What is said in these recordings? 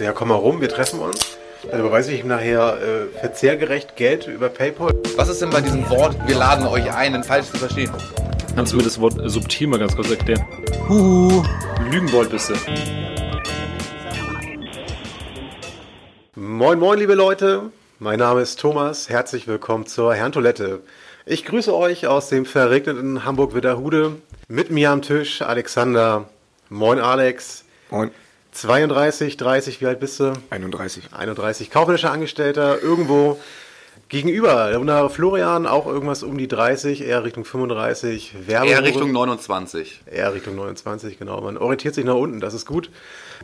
sagte, ja komm mal rum, wir treffen uns. Dann überweise ich ihm nachher äh, verzehrgerecht Geld über PayPal. Was ist denn bei diesem Wort, wir laden euch ein, denn falsch zu verstehen? Kannst du mir das Wort subtil mal ganz kurz erklären? Huhu, Lügenbold bist du. Moin moin liebe Leute, mein Name ist Thomas, herzlich willkommen zur Herrentoilette. Ich grüße euch aus dem verregneten Hamburg-Witterhude. Mit mir am Tisch Alexander. Moin Alex. Moin. 32, 30, wie alt bist du? 31. 31, kaufmännischer Angestellter, irgendwo gegenüber. Der wunderbare Florian, auch irgendwas um die 30, eher Richtung 35. Werbung. Eher Richtung 29. Eher Richtung 29, genau. Man orientiert sich nach unten, das ist gut.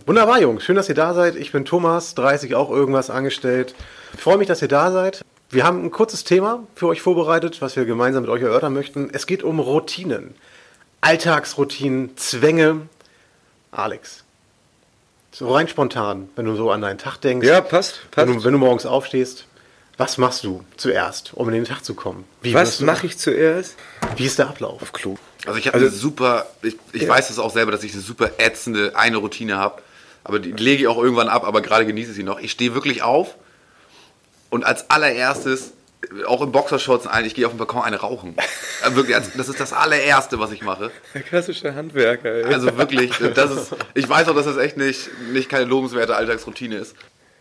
Wunderbar, Jungs. Schön, dass ihr da seid. Ich bin Thomas, 30, auch irgendwas angestellt. Ich freue mich, dass ihr da seid. Wir haben ein kurzes Thema für euch vorbereitet, was wir gemeinsam mit euch erörtern möchten. Es geht um Routinen. Alltagsroutinen, Zwänge. Alex, so rein spontan, wenn du so an deinen Tag denkst. Ja, passt. passt. Wenn du, wenn du morgens aufstehst, was machst du zuerst, um in den Tag zu kommen? Wie Was mache ich zuerst? Wie ist der Ablauf? Auf Klo. Also ich habe Also- eine super, ich, ich Ja. weiß das auch selber, dass ich eine super ätzende eine Routine habe. Aber die lege ich auch irgendwann ab, aber gerade genieße ich sie noch. Ich stehe wirklich auf und als allererstes, auch im Boxershorts ein, ich gehe auf den Balkon eine rauchen. Wirklich, das ist das allererste, was ich mache. Der klassische Handwerker. Ey. Also wirklich, das ist, ich weiß auch, dass das echt nicht, nicht keine lobenswerte Alltagsroutine ist.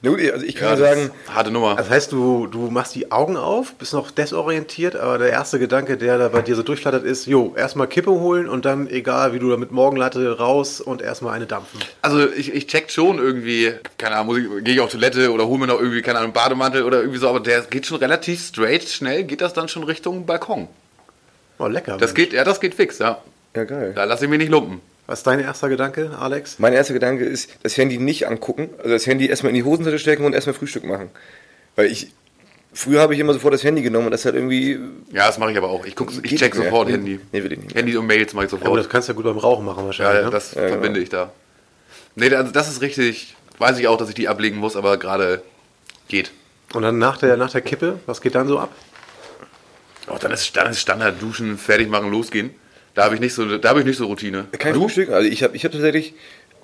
Na gut, also ich kann Ja, sagen, harte Nummer. Das heißt, du, du machst die Augen auf, bist noch desorientiert, aber der erste Gedanke, der da bei dir so durchflattert, ist, jo, erstmal Kippe holen und dann, egal wie du da mit Morgenlatte raus und erstmal eine dampfen. Also ich, ich check schon irgendwie, keine Ahnung, gehe ich auf Toilette oder hole mir noch irgendwie, keine Ahnung, einen Bademantel oder irgendwie so, aber der geht schon relativ straight, schnell geht das dann schon Richtung Balkon. Oh, lecker. Das geht, ja, das geht fix, ja. ja geil. Da lasse ich mich nicht lumpen. Was ist dein erster Gedanke, Alex? Mein erster Gedanke ist, das Handy nicht angucken, also das Handy erstmal in die Hosentasche stecken und erstmal Frühstück machen. Weil ich, früher habe ich immer sofort das Handy genommen und das hat irgendwie... Ja, das mache ich aber auch. Ich, guck, ich check mehr. sofort Handy. nee, will ich nicht. Handy und Mails mache ich Ja, aber das sofort. kannst du ja gut beim Rauchen machen wahrscheinlich. Ja, ne? das genau. verbinde ich da. Nee, also das ist richtig, weiß ich auch, dass ich die ablegen muss, aber gerade geht. Und dann nach der, nach der Kippe, was geht dann so ab? Oh, dann ist, dann ist Standard duschen, fertig machen, losgehen. Da habe ich nicht so, da habe ich nicht so Routine. Kein du? Frühstück, also ich habe ich hab tatsächlich...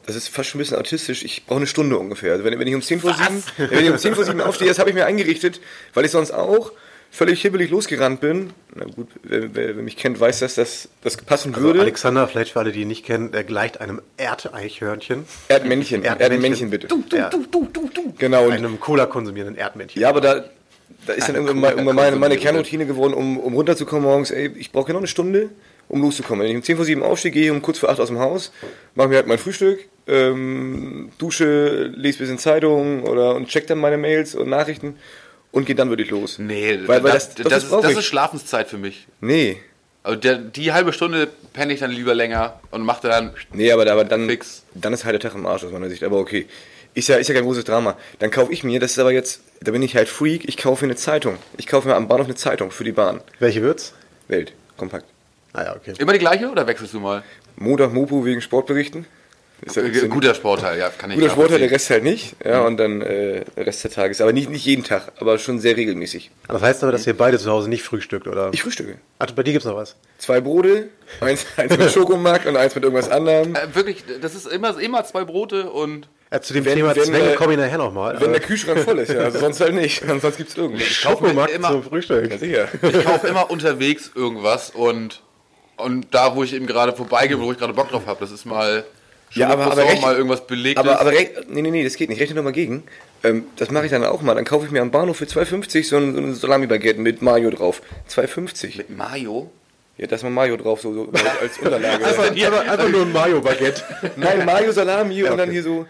Das ist fast schon ein bisschen autistisch. Ich brauche eine Stunde ungefähr. Also wenn, wenn ich um 10 vor 7, wenn ich um 10 vor 7 aufstehe, das habe ich mir eingerichtet, weil ich sonst auch völlig hibbelig losgerannt bin. Na gut, wer, wer, wer mich kennt, weiß, dass das, das passen Also würde. Alexander, vielleicht für alle, die ihn nicht kennen, der gleicht einem Erdeichhörnchen. Erdmännchen, Erdmännchen. Erdmännchen bitte. Ja, Genau. Und, einem Cola konsumierenden Erdmännchen. ja, aber da, da ist dann irgendwann meine, meine Kernroutine geworden, um, um runterzukommen morgens. Ey, ich brauche genau eine Stunde, um loszukommen. Wenn ich um 10 vor 7 aufstehe, gehe um kurz vor 8 aus dem Haus, mache mir halt mein Frühstück, ähm, dusche, lese ein bisschen Zeitung oder und check dann meine Mails und Nachrichten und gehe dann wirklich los. Nee, weil, weil das, das, das, das, ist, das ist Schlafenszeit für mich. nee, Also der, die halbe Stunde penne ich dann lieber länger und mache dann nee, aber, aber dann, Fix. dann ist halt der Tag im Arsch aus meiner Sicht. Aber okay. Ist ja, ist ja kein großes Drama. Dann kaufe ich mir, das ist aber jetzt, da bin ich halt Freak, ich kaufe mir eine Zeitung. Ich kaufe mir am Bahnhof eine Zeitung für die Bahn. Welche wird's? Welt, kompakt. Ah ja, okay. immer die gleiche oder wechselst du mal? Montag Mopo wegen Sportberichten. Ist ja, ist ja Guter Sportteil, ja, kann ich guter Sportler, der. Rest halt nicht. Ja, und dann äh, der Rest des Tages. Aber nicht, nicht jeden Tag, aber schon sehr regelmäßig. Das heißt aber, dass ihr beide zu Hause nicht frühstückt, oder? Ich frühstücke. Ach, bei dir gibt's noch was? Zwei Brote, eins, eins mit Schokomark und eins mit irgendwas anderem. Äh, wirklich, das ist immer, immer zwei Brote und Ja, zu dem Wenn- Thema wenn, Zwänge äh, komme ich nachher nochmal. Wenn der Kühlschrank voll ist, ja. Also sonst halt nicht. Sonst gibt's irgendwas. kauf mir Schokomarkt immer- zum Frühstück. Ja, sicher. ich kaufe immer unterwegs irgendwas und, und da, wo ich eben gerade vorbeigehe, wo ich gerade Bock drauf habe, das ist mal Ja, aber- aber recht- mal irgendwas belegtes. Aber, aber re- nee, nee, nee, das geht nicht. Rechne doch mal gegen. Ähm, das mache ich dann auch mal. Dann kaufe ich mir am Bahnhof für 2,50 so ein, so ein Salami-Baguette mit Mayo drauf. 2,50. mit Mayo? Ja, da ist mal Mayo drauf, so, so als Unterlage. Einfach, einfach, einfach nur ein Mayo-Baguette. Nein, Mayo, Salami und dann okay. hier so.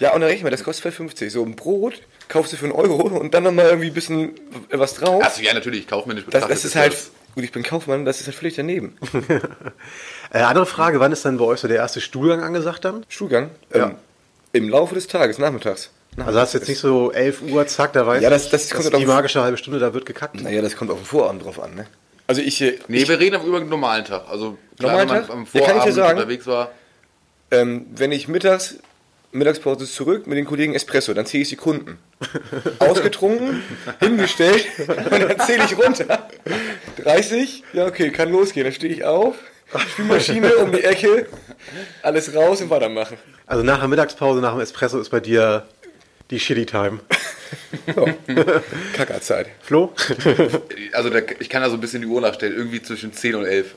Ja, und dann rechne mal, das kostet 2,50. So ein Brot kaufst du für einen Euro und dann nochmal irgendwie ein bisschen was drauf. Achso, ja, natürlich, ich kaufe mir nicht das, das ist halt, gut, ich bin Kaufmann, das ist halt völlig daneben. Äh, andere Frage, wann ist denn bei euch so der erste Stuhlgang angesagt dann? Stuhlgang. Ja. Ähm, Im Laufe des Tages, nachmittags. Also hast du jetzt nicht so 11 Uhr, zack, da weiß Ja, das- ich, das kommt dass doch die magische halbe Stunde, da wird gekackt. Naja, das kommt auf den Vorabend drauf an, ne? Also ich, äh, Nee, ich wir reden aber über einen normalen Tag. Also, klar, Normalen wenn man Tag? am Ja, kann ich dir Vorabend sagen. unterwegs war. ähm, wenn ich mittags, Mittagspause zurück mit den Kollegen Espresso, dann zähle ich Sekunden. Ausgetrunken, hingestellt und dann zähle ich runter. 30, ja okay, kann losgehen. Dann stehe ich auf, Spülmaschine um die Ecke, alles raus und weitermachen. Also nach der Mittagspause, nach dem Espresso ist bei dir Die Shitty Time. Kackerzeit. Flo? Also da, ich kann da so ein bisschen die Uhr nachstellen, irgendwie zwischen 10 und 11.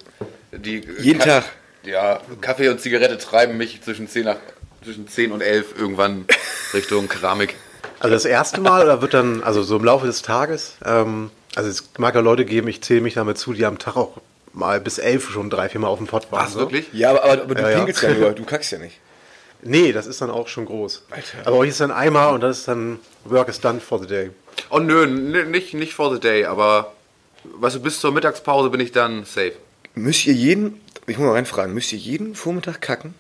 Die, Jeden Tag. Ja, Kaffee und Zigarette treiben mich zwischen 10, nach, zwischen 10 und 11 irgendwann Richtung Keramik. Also das erste Mal oder wird dann, also so im Laufe des Tages, ähm, also es mag ja Leute geben, ich zähle mich damit zu, die am Tag auch mal bis elf schon drei, vier Mal auf dem Pott waren. Was, so. wirklich? Ja, aber, aber, aber du Ja, pinkelst ja nur, du kackst ja nicht. Nee, das ist dann auch schon groß. Alter. Aber euch ist dann einmal und das ist dann Work is done for the day. Oh nö, nicht, nicht for the day, aber weißt du, bis zur Mittagspause bin ich dann safe. Müsst ihr jeden, ich muss mal reinfragen, müsst ihr jeden Vormittag kacken?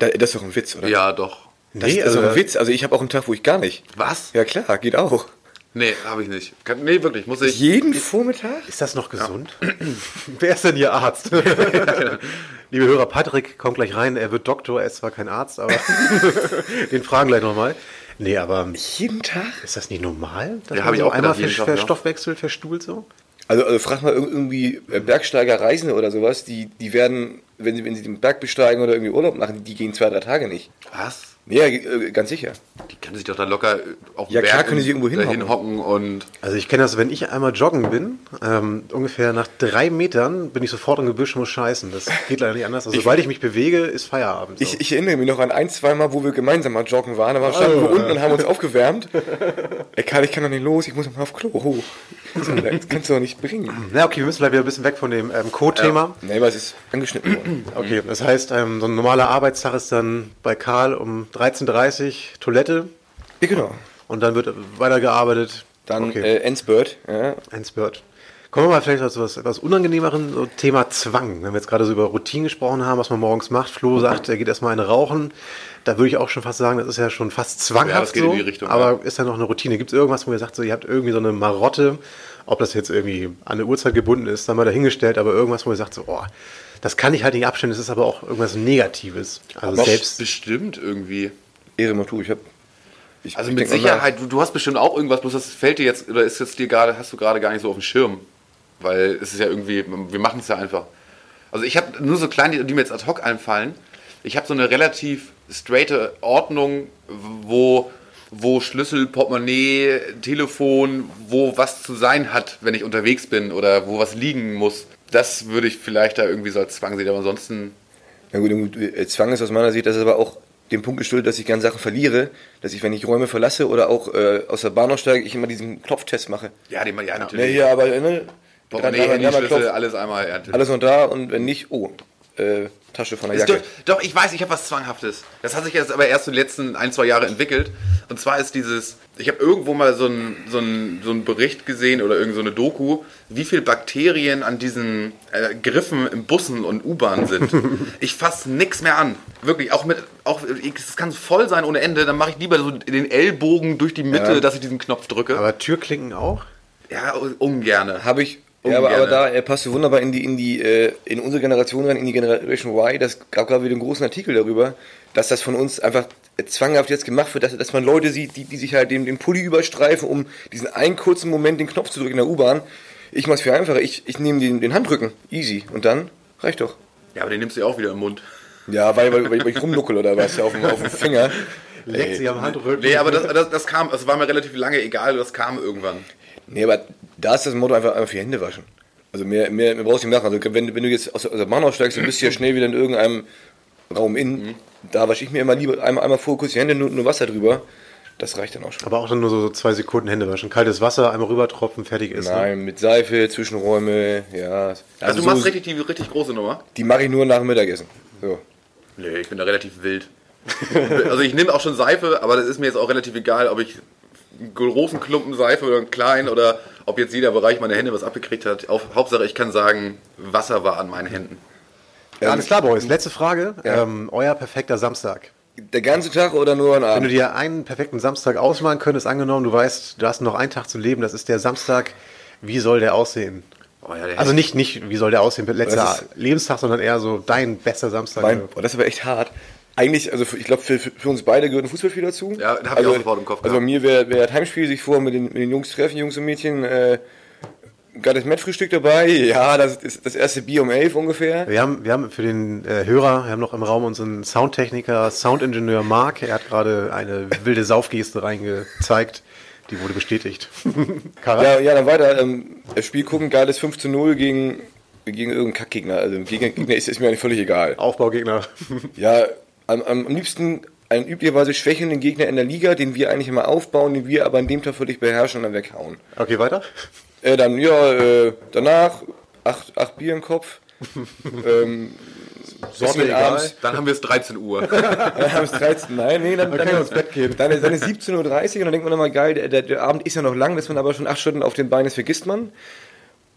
Ja. Da, das ist doch ein Witz, oder? Ja, doch. Das, Nee, ist also doch ein da- Witz. Also ich habe auch einen Tag, wo ich gar nicht. Was? Ja klar, geht auch. Nee, habe ich nicht. Kann, nee, wirklich, muss ich. Jeden Vormittag? Ist das noch gesund? Wer ist denn Ihr Arzt? Liebe Hörer, Patrick kommt gleich rein. Er wird Doktor, er ist zwar kein Arzt, aber den fragen gleich nochmal. Nee, aber Jeden Tag? ist das nicht normal? Dass Ja, man hab ich auch einmal gedacht, Tag, ja. Stoffwechsel verstuhlt so? Also, also frag mal irg- irgendwie äh, Bergsteiger, Reisende oder sowas, die, die werden, wenn sie, wenn sie den Berg besteigen oder irgendwie Urlaub machen, die gehen zwei, drei Tage nicht. Was? Ja, äh, ganz sicher. Die können sich doch da locker auf den Ja, klar Berg können sie irgendwo hinhocken. hocken und. Also ich kenne das, wenn ich einmal joggen bin, ähm, ungefähr nach drei Metern bin ich sofort im Gebüsch und muss scheißen. Das geht leider nicht anders. Also sobald ich mich bewege, ist Feierabend. So. Ich, ich erinnere mich noch an ein, zwei Mal, wo wir gemeinsam mal joggen waren. Da waren- standen wir unten und haben uns aufgewärmt. Ey, Karl, ich kann doch nicht los, ich muss noch mal auf Klo. hoch. Das kannst du doch nicht bringen. Na okay, wir müssen vielleicht wieder ein bisschen weg von dem ähm, Code-Thema. Nee, aber es ist angeschnitten worden. Okay, das heißt, ähm, so ein normaler Arbeitstag ist dann bei Karl um 13.30 Uhr Toilette Ja, genau. und dann wird weitergearbeitet. Dann okay. äh, Endspurt. Ja. Ein Spirt. Kommen wir mal vielleicht zu was etwas Unangenehmeren, so Thema Zwang. Wenn wir jetzt gerade so über Routinen gesprochen haben, was man morgens macht. Flo sagt, er geht erstmal eine rauchen. Da würde ich auch schon fast sagen, das ist ja schon fast zwanghaft Ja, das geht so. in die Richtung, aber ja. ist da noch eine Routine? Gibt es irgendwas, wo ihr sagt, so, ihr habt irgendwie so eine Marotte, ob das jetzt irgendwie an eine Uhrzeit gebunden ist, dann mal dahingestellt, aber irgendwas, wo ihr sagt, so, oh, das kann ich halt nicht abstellen, das ist aber auch irgendwas Negatives. Also Aber selbst. bestimmt irgendwie. Ehre mal tu, ich hab. Ich, Also ich mit Sicherheit, du, du hast bestimmt auch irgendwas, bloß das fällt dir jetzt, oder ist jetzt dir gerade, hast du gerade gar nicht so auf dem Schirm. Weil es ist ja irgendwie, wir machen es ja einfach. Also ich habe nur so kleine, die mir jetzt ad hoc einfallen. Ich habe so eine relativ straighte Ordnung, wo, wo Schlüssel, Portemonnaie, Telefon, wo was zu sein hat, wenn ich unterwegs bin oder wo was liegen muss. Das würde ich vielleicht da irgendwie so als Zwang sehen, aber ansonsten Na gut, gut, äh, Zwang ist aus meiner Sicht, das ist aber auch dem Punkt geschuldet, dass ich gerne Sachen verliere, dass ich, wenn ich Räume verlasse oder auch äh, aus der Bahn aussteige, ich immer diesen Knopftest mache. Ja, die, ja Ne, natürlich. hier, aber ne, Portemonnaie, Handy, Schlüssel, alles einmal. Ja, alles noch da und wenn nicht, oh, äh, Tasche von der Jacke. Doch, doch, ich weiß, ich habe was Zwanghaftes. Das hat sich jetzt aber erst in den letzten ein, zwei Jahre entwickelt. Und zwar ist dieses, ich habe irgendwo mal so einen so einen- so einen Bericht gesehen oder irgend so eine Doku, wie viel Bakterien an diesen äh, Griffen in Bussen und U-Bahnen sind. ich fasse nichts mehr an. Wirklich, auch mit, auch, es kann voll sein ohne Ende, dann mache ich lieber so den Ellbogen durch die Mitte, Ja. dass ich diesen Knopf drücke. aber Türklinken auch? ja, ungerne. Habe ich. Ja, aber, aber da äh, passt du wunderbar in die, in die, äh, in unsere Generation rein, in die Generation Y. Das gab gerade wieder einen großen Artikel darüber, dass das von uns einfach zwanghaft jetzt gemacht wird, dass, dass man Leute sieht, die, die sich halt den, den Pulli überstreifen, um diesen einen kurzen Moment den Knopf zu drücken in der U-Bahn. Ich mach's viel einfacher. Ich, ich nehme den, den Handrücken. Easy. Und dann reicht doch. Ja, aber den nimmst du ja auch wieder im Mund. Ja, weil, weil, weil ich rumnuckel oder was, ja, auf dem, auf dem Finger. Leckt sie am Handrücken. Nee, aber das, das, das kam, es war mir relativ lange egal, das kam irgendwann. Nee, aber da ist das Motto einfach, einfach vier Hände waschen. Also mehr, mehr, mehr brauchst du nicht machen. Also wenn, wenn du jetzt aus, der- aus der Bahn aussteigst, dann bist du ja schnell wieder in irgendeinem Raum in. Da wasche ich mir immer lieber einmal, einmal vor kurz die Hände, nur, nur Wasser drüber. Das reicht dann auch schon. Aber auch dann nur so zwei Sekunden Hände waschen. Kaltes Wasser, einmal rübertropfen, fertig ist. Ne? Nein, mit Seife, Zwischenräume, ja. Also, Also, du so, machst richtig die richtig große Nummer? die mache ich nur nach dem Mittagessen. So. Nee, ich bin da relativ wild. also ich nehme auch schon Seife, aber das ist mir jetzt auch relativ egal, ob ich einen großen Klumpen Seife oder einen kleinen oder ob jetzt jeder Bereich meine Hände was abgekriegt hat. Auf, Hauptsache ich kann sagen, Wasser war an meinen Händen. Ja, alles klar, Boys. Letzte Frage. Ja. Ähm, euer perfekter Samstag. Der ganze Tag oder nur ein Wenn du Abend? dir einen perfekten Samstag ausmalen könntest, angenommen, du weißt, du hast noch einen Tag zu leben, das ist der Samstag, wie soll der aussehen? Oh ja, der Also nicht, nicht, wie soll der aussehen, letzter Lebenstag, sondern eher so dein bester Samstag. Mein, oh, das ist aber echt hart. Eigentlich, also ich glaube, für, für uns beide gehört ein Fußballspiel dazu. Ja, da hab ich also, auch sofort im Kopf Also bei mir wäre wär das Heimspiel, sich vorher mit den, mit den Jungs treffen, Jungs und Mädchen, äh, geiles Mettfrühstück dabei. Ja, das ist das erste Bier um elf ungefähr. Wir haben, wir haben für den äh, Hörer, wir haben noch im Raum unseren Soundtechniker, Soundingenieur Mark. Er hat gerade eine wilde Saufgeste reingezeigt. Die wurde bestätigt. Ja, ja, dann weiter. Ähm, das Spiel gucken, geiles 5 zu 0 gegen, gegen irgendeinen Kackgegner. Also gegen Gegner ist, ist mir eigentlich völlig egal. Aufbaugegner. Ja, am, am, am liebsten einen üblicherweise schwächelnden Gegner in der Liga, den wir eigentlich immer aufbauen, den wir aber an dem Tag völlig beherrschen und dann weghauen. Okay, weiter. Äh, dann, ja, äh, danach acht, acht Bier im Kopf. ähm, Sorte Essen egal. abends. Dann haben wir es 13 Uhr. Dann haben es 13. Nein, nee, dann, Dann dann, können wir ins Bett gehen. dann, dann ist 17.30 Uhr und dann denkt man immer, geil, der, der, der Abend ist ja noch lang, ist man aber schon acht Stunden auf den Beinen, das vergisst man.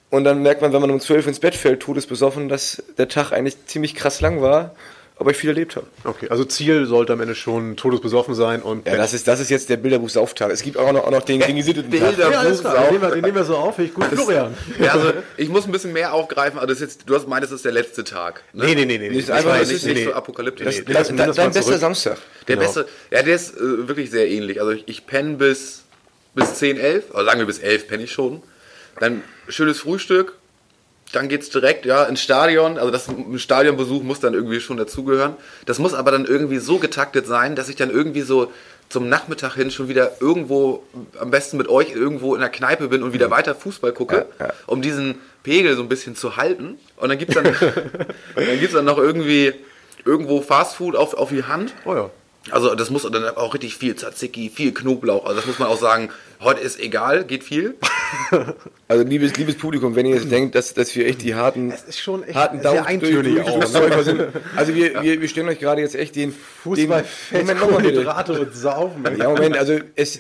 Und dann merkt man, wenn man um 12 ins Bett fällt, todesbesoffen, dass der Tag eigentlich ziemlich krass lang war, aber ich viel erlebt habe. Okay, also Ziel sollte am Ende schon todesbesoffen sein und Ja, das ist, das ist jetzt der Bilderbuch-Sauftag. Es gibt auch noch, auch noch den, den gesitteten Tag. ja, alles klar. Den nehmen, wir, den nehmen wir so auf. Ich gut. Florian. Ja, also ich muss ein bisschen mehr aufgreifen, aber das ist jetzt, du hast gemeint, das ist der letzte Tag. Ne? Nee, nee, nee, nee. Das ist Das einfach- das nicht, ist- nicht nee, so nee. apokalyptisch. Das, Nee, das, dein bester. Samstag. Der Genau. beste, ja, der ist äh, wirklich sehr ähnlich. Also ich, ich penne bis, bis 10, 11, also sagen wir bis 11 penne ich schon. Dann schönes Frühstück, dann geht's direkt ja, ins Stadion. Also das ein Stadionbesuch muss dann irgendwie schon dazugehören. Das muss aber dann irgendwie so getaktet sein, dass ich dann irgendwie so zum Nachmittag hin schon wieder irgendwo, am besten mit euch irgendwo in der Kneipe bin und wieder weiter Fußball gucke, Ja, ja. um diesen Pegel so ein bisschen zu halten. Und dann gibt's dann, dann gibt's dann noch irgendwie irgendwo Fastfood auf, auf die Hand. Oh ja. Also das muss dann auch richtig viel Tzatziki, viel Knoblauch. Also das muss man auch sagen, heute ist egal, geht viel. Also liebes, liebes Publikum, wenn ihr jetzt denkt, dass, dass wir echt die harten, Es ist schon echt harten sehr eintönig durch- auch, ne? Sind. Also wir, wir, wir stellen euch gerade jetzt echt den Fußball, den, Fett, Moment, nochmal bitte. Kohlenhydrate und Saufen. Ja, Moment, also es,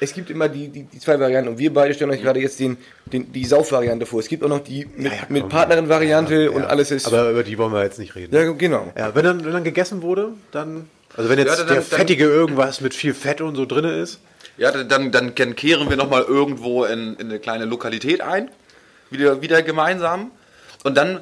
es gibt immer die, die, die zwei Varianten und wir beide stellen euch gerade jetzt den, den, die Saufvariante vor. Es gibt auch noch die mit, Ja, ja, mit. Partnerin-Variante und alles ist. Aber über die wollen wir jetzt nicht reden. ja, genau. Ja, wenn dann, wenn dann gegessen wurde, dann. Also wenn jetzt Ja, dann- der dann- fettige irgendwas mit viel Fett und so drin ist. Ja, dann, dann, dann kehren wir nochmal irgendwo in, in eine kleine Lokalität ein. Wieder, wieder gemeinsam. Und dann,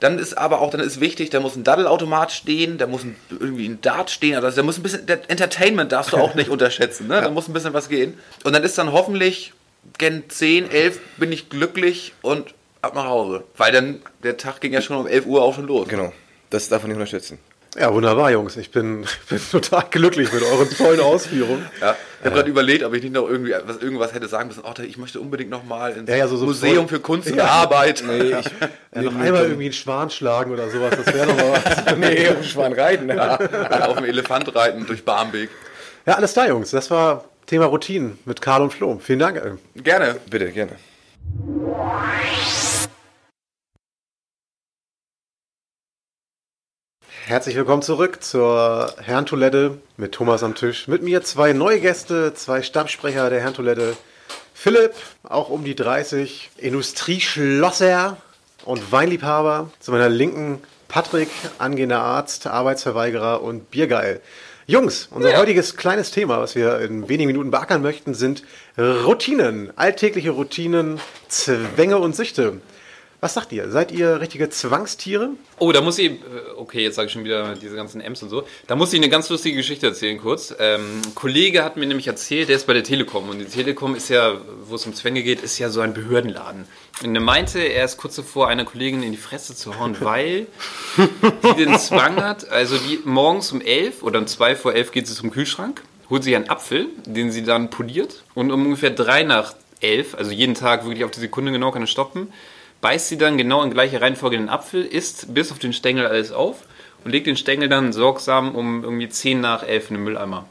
dann ist aber auch, dann ist wichtig, da muss ein Daddelautomat stehen, da muss ein, irgendwie ein Dart stehen, also da muss ein bisschen, der Entertainment darfst du auch nicht unterschätzen, ne? Da muss ein bisschen was gehen. Und dann ist dann hoffentlich gen 10, 11 bin ich glücklich und ab nach Hause. Weil dann, der Tag ging ja schon um 11 Uhr auch schon los. Genau. Das darf man nicht unterschätzen. Ja, wunderbar, Jungs. Ich bin, bin total glücklich mit euren tollen Ausführungen. Ja, ich habe gerade überlegt, ob ich nicht noch irgendwie was, irgendwas hätte sagen müssen. Oh, ich möchte unbedingt noch mal ins Ja, ja, so- so Museum voll- für Kunst und Arbeit. Nee, ich, Ja, noch einmal irgendwie einen Schwan schlagen oder sowas, das wäre doch mal was. nee, auf dem Schwan reiten. Ja. Auf dem Elefant reiten durch Barmbek. Ja, alles klar, Jungs. Das war Thema Routinen mit Karl und Flo. Vielen Dank. Gerne. Bitte, gerne. Herzlich willkommen zurück zur Herrentoilette mit Thomas am Tisch. Mit mir zwei neue Gäste, zwei Stammsprecher der Herrentoilette. Philipp, auch um die 30, Industrieschlosser und Weinliebhaber. Zu meiner Linken Patrick, angehender Arzt, Arbeitsverweigerer und Biergeil. Jungs, unser heutiges kleines Thema, was wir in wenigen Minuten beackern möchten, sind Routinen. Alltägliche Routinen, Zwänge und Süchte. Was sagt ihr? Seid ihr richtige Zwangstiere? Oh, da muss ich, äh, okay, jetzt sage ich schon wieder diese ganzen M's und so. Da muss ich eine ganz lustige Geschichte erzählen kurz. Ähm, ein Kollege hat mir nämlich erzählt, der ist bei der Telekom und die Telekom ist ja, wo es um Zwänge geht, ist ja so ein Behördenladen. Und er meinte, er ist kurz davor, einer Kollegin in die Fresse zu hauen, weil die den Zwang hat, also die morgens um 11 oder um 2 vor 11 geht sie zum Kühlschrank, holt sich einen Apfel, den sie dann poliert und um ungefähr 3 nach 11, also jeden Tag wirklich auf die Sekunde genau kann er stoppen, beißt sie dann genau in gleicher Reihenfolge den Apfel, isst bis auf den Stängel alles auf und legt den Stängel dann sorgsam um irgendwie 10 nach 11 in den Mülleimer.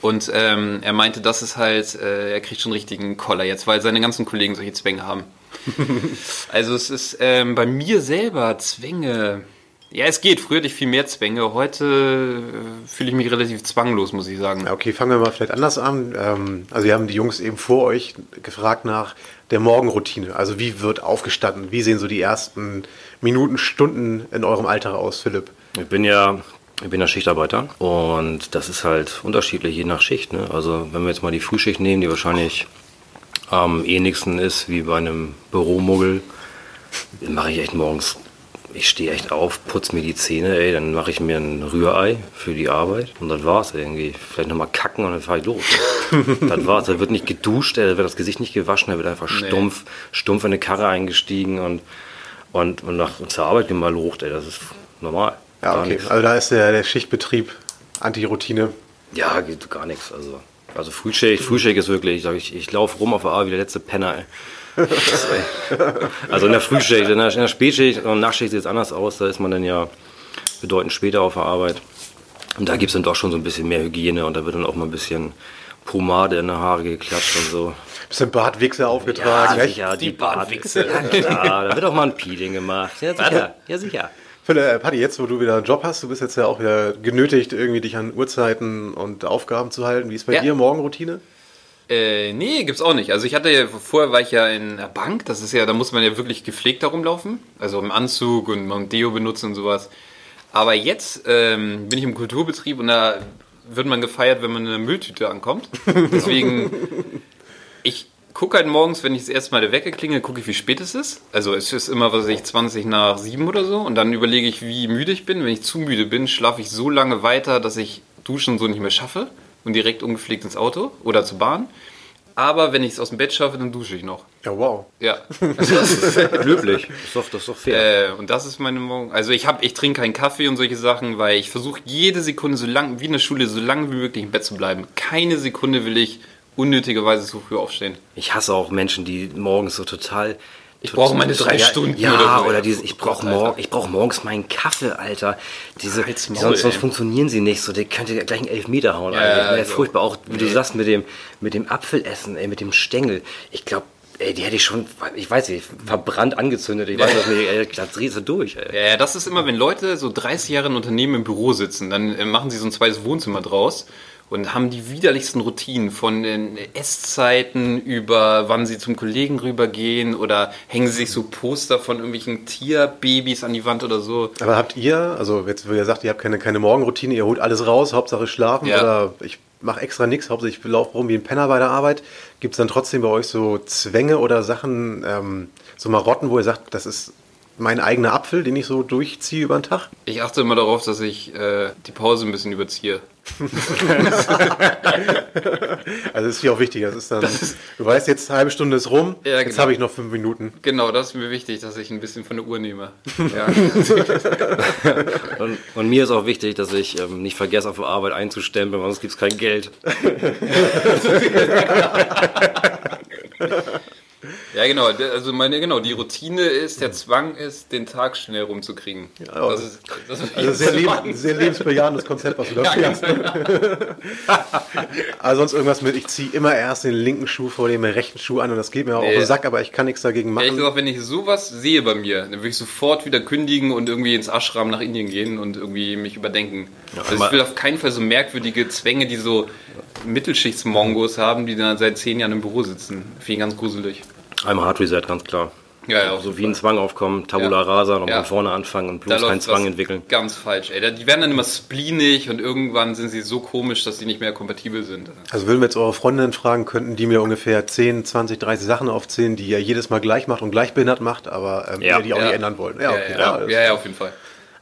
Und ähm, er meinte, das ist halt, äh, er kriegt schon richtigen Koller jetzt, weil seine ganzen Kollegen solche Zwänge haben. also es ist ähm, bei mir selber Zwänge. Ja, es geht. Früher hatte ich viel mehr Zwänge. Heute äh, fühle ich mich relativ zwanglos, muss ich sagen. Okay, fangen wir mal vielleicht anders an. Ähm, also wir haben die Jungs eben vor euch gefragt nach der Morgenroutine. Also wie wird aufgestanden? Wie sehen so die ersten Minuten, Stunden in eurem Alltag aus, Philipp? Ich bin ja, ich bin ja Schichtarbeiter und das ist halt unterschiedlich je nach Schicht. Ne? Also wenn wir jetzt mal die Frühschicht nehmen, die wahrscheinlich am ähnlichsten ist wie bei einem Büromuggel, mache ich echt morgens, ich stehe echt auf, putze mir die Zähne, ey, dann mache ich mir ein Rührei für die Arbeit und das war's irgendwie. Vielleicht nochmal kacken und dann fahre ich los. das war's. Da wird nicht geduscht, da wird das Gesicht nicht gewaschen, da wird einfach stumpf, stumpf in eine Karre eingestiegen und, und, und nach zur Arbeit gemalocht, ey. Das ist normal. Ja, Gar okay. nichts. Also da ist der, der Schichtbetrieb Anti-Routine. Ja, geht gar nichts. Also, also Frühschicht, Frühschicht ist wirklich, ich, ich, ich laufe rum auf der A wie der letzte Penner. Ey. Also in der Frühschicht, in der, in der Spätschicht und Nachtschicht sieht es anders aus. Da ist man dann ja bedeutend später auf der Arbeit. Und da gibt es dann doch schon so ein bisschen mehr Hygiene und da wird dann auch mal ein bisschen Pomade in die Haare geklatscht und so. Bisschen Bartwichse aufgetragen. Ja, echt? sicher, die, Die Bartwichse. Ja, da wird auch mal ein Peeling gemacht. Ja, sicher. Ja, sicher. Philipp, äh, Patti, jetzt wo du wieder einen Job hast, du bist jetzt ja auch wieder genötigt, irgendwie dich an Uhrzeiten und Aufgaben zu halten. Wie ist bei Ja. dir Morgenroutine? Äh, nee, gibt's auch nicht. Also ich hatte ja, vorher war ich ja in der Bank, das ist ja, da muss man ja wirklich gepflegt herumlaufen. Also im Anzug und man Deo benutzen und sowas. Aber jetzt ähm, bin ich im Kulturbetrieb und da wird man gefeiert, wenn man in einer Mülltüte ankommt. Deswegen, ich gucke halt morgens, wenn ich das erste Mal der Wecker klingel, gucke ich, wie spät es ist. Also es ist immer, was weiß ich, 20 nach 7 oder so. Und dann überlege ich, wie müde ich bin. Wenn ich zu müde bin, schlafe ich so lange weiter, dass ich Duschen so nicht mehr schaffe und direkt ungepflegt ins Auto oder zur Bahn. Aber wenn ich es aus dem Bett schaffe, dann dusche ich noch. Ja, wow. Ja. Löblich. Ist doch, das ist doch fair. äh, und das ist meine Morgen. Also ich habe, ich trinke keinen Kaffee und solche Sachen, weil ich versuche jede Sekunde so lang, wie in der Schule, so lange wie möglich im Bett zu bleiben. Keine Sekunde will ich unnötigerweise so früh aufstehen. Ich hasse auch Menschen, die morgens so total. Ich brauche meine drei ja, Stunden Ja, oder oder, so. dieses, ich brauche morgen, ich brauch morgens meinen Kaffee, Alter. Diese, Halt's Maul, sonst, sonst funktionieren sie nicht so. Der könnte gleich einen Elfmeter hauen. Ja, Alter. Das wäre also, furchtbar. Auch, wie du sagst, mit dem, mit dem Apfelessen, ey, mit dem Stängel. Ich glaube, ey, die hätte ich schon, ich weiß nicht, verbrannt angezündet. Ich weiß das nicht, ey, da drehst du durch, ey. Ja, ja, das ist immer, wenn Leute so 30 Jahre in Unternehmen im Büro sitzen, dann äh, machen sie so ein zweites Wohnzimmer draus und haben die widerlichsten Routinen von den Esszeiten über wann sie zum Kollegen rübergehen oder hängen sie sich so Poster von irgendwelchen Tierbabys an die Wand oder so. Aber habt ihr, also jetzt, wie ihr sagt, ihr habt keine, keine Morgenroutine, ihr holt alles raus, Hauptsache schlafen Ja. oder ich mache extra nichts, hauptsächlich ich laufe rum wie ein Penner bei der Arbeit. Gibt es dann trotzdem bei euch so Zwänge oder Sachen, ähm, so Marotten, wo ihr sagt, das ist mein eigener Apfel, den ich so durchziehe über den Tag? Ich achte immer darauf, dass ich äh, die Pause ein bisschen überziehe. Also das ist hier auch wichtig. Das ist dann, du weißt jetzt, eine halbe Stunde ist rum, Ja, jetzt genau. habe ich noch fünf Minuten. Genau, das ist mir wichtig, dass ich ein bisschen von der Uhr nehme. Ja. Und, und mir ist auch wichtig, dass ich ähm, nicht vergesse, auf der Arbeit einzustempeln, weil sonst gibt es kein Geld. Ja, genau. Also meine, genau, die Routine ist, der Zwang ist, den Tag schnell rumzukriegen. Ja, das ist, das ist Also sehr, leb sehr lebensbejahendes Konzept, was du da fährst. also sonst irgendwas mit, ich ziehe immer erst den linken Schuh vor dem rechten Schuh an und das geht mir auch auf Nee. den Sack, aber ich kann nichts dagegen Ehrlich machen. gesagt, wenn ich sowas sehe bei mir, dann würde ich sofort wieder kündigen und irgendwie ins Ashram nach Indien gehen und irgendwie mich überdenken. also einmal- ich will auf keinen Fall so merkwürdige Zwänge, die so Mittelschichtsmongos haben, die dann seit zehn Jahren im Büro sitzen. Finde ich ganz gruselig. Einmal Hard Reset, ganz klar. Ja, ja, So wie ein. Zwang aufkommen, Tabula Ja. rasa, nochmal Ja. von vorne anfangen und Da bloß keinen Zwang entwickeln. Ganz falsch, ey. Die werden dann immer spleenig und irgendwann sind sie so komisch, dass sie nicht mehr kompatibel sind. Also würden wir jetzt eure Freundinnen fragen, könnten die mir ungefähr 10, 20, 30 Sachen aufzählen, die ihr jedes Mal gleich macht und gleich behindert macht, aber ähm, Ja. ihr die auch Ja. nicht ändern wollen. Ja, okay. ja, ja, ja, auf jeden Fall.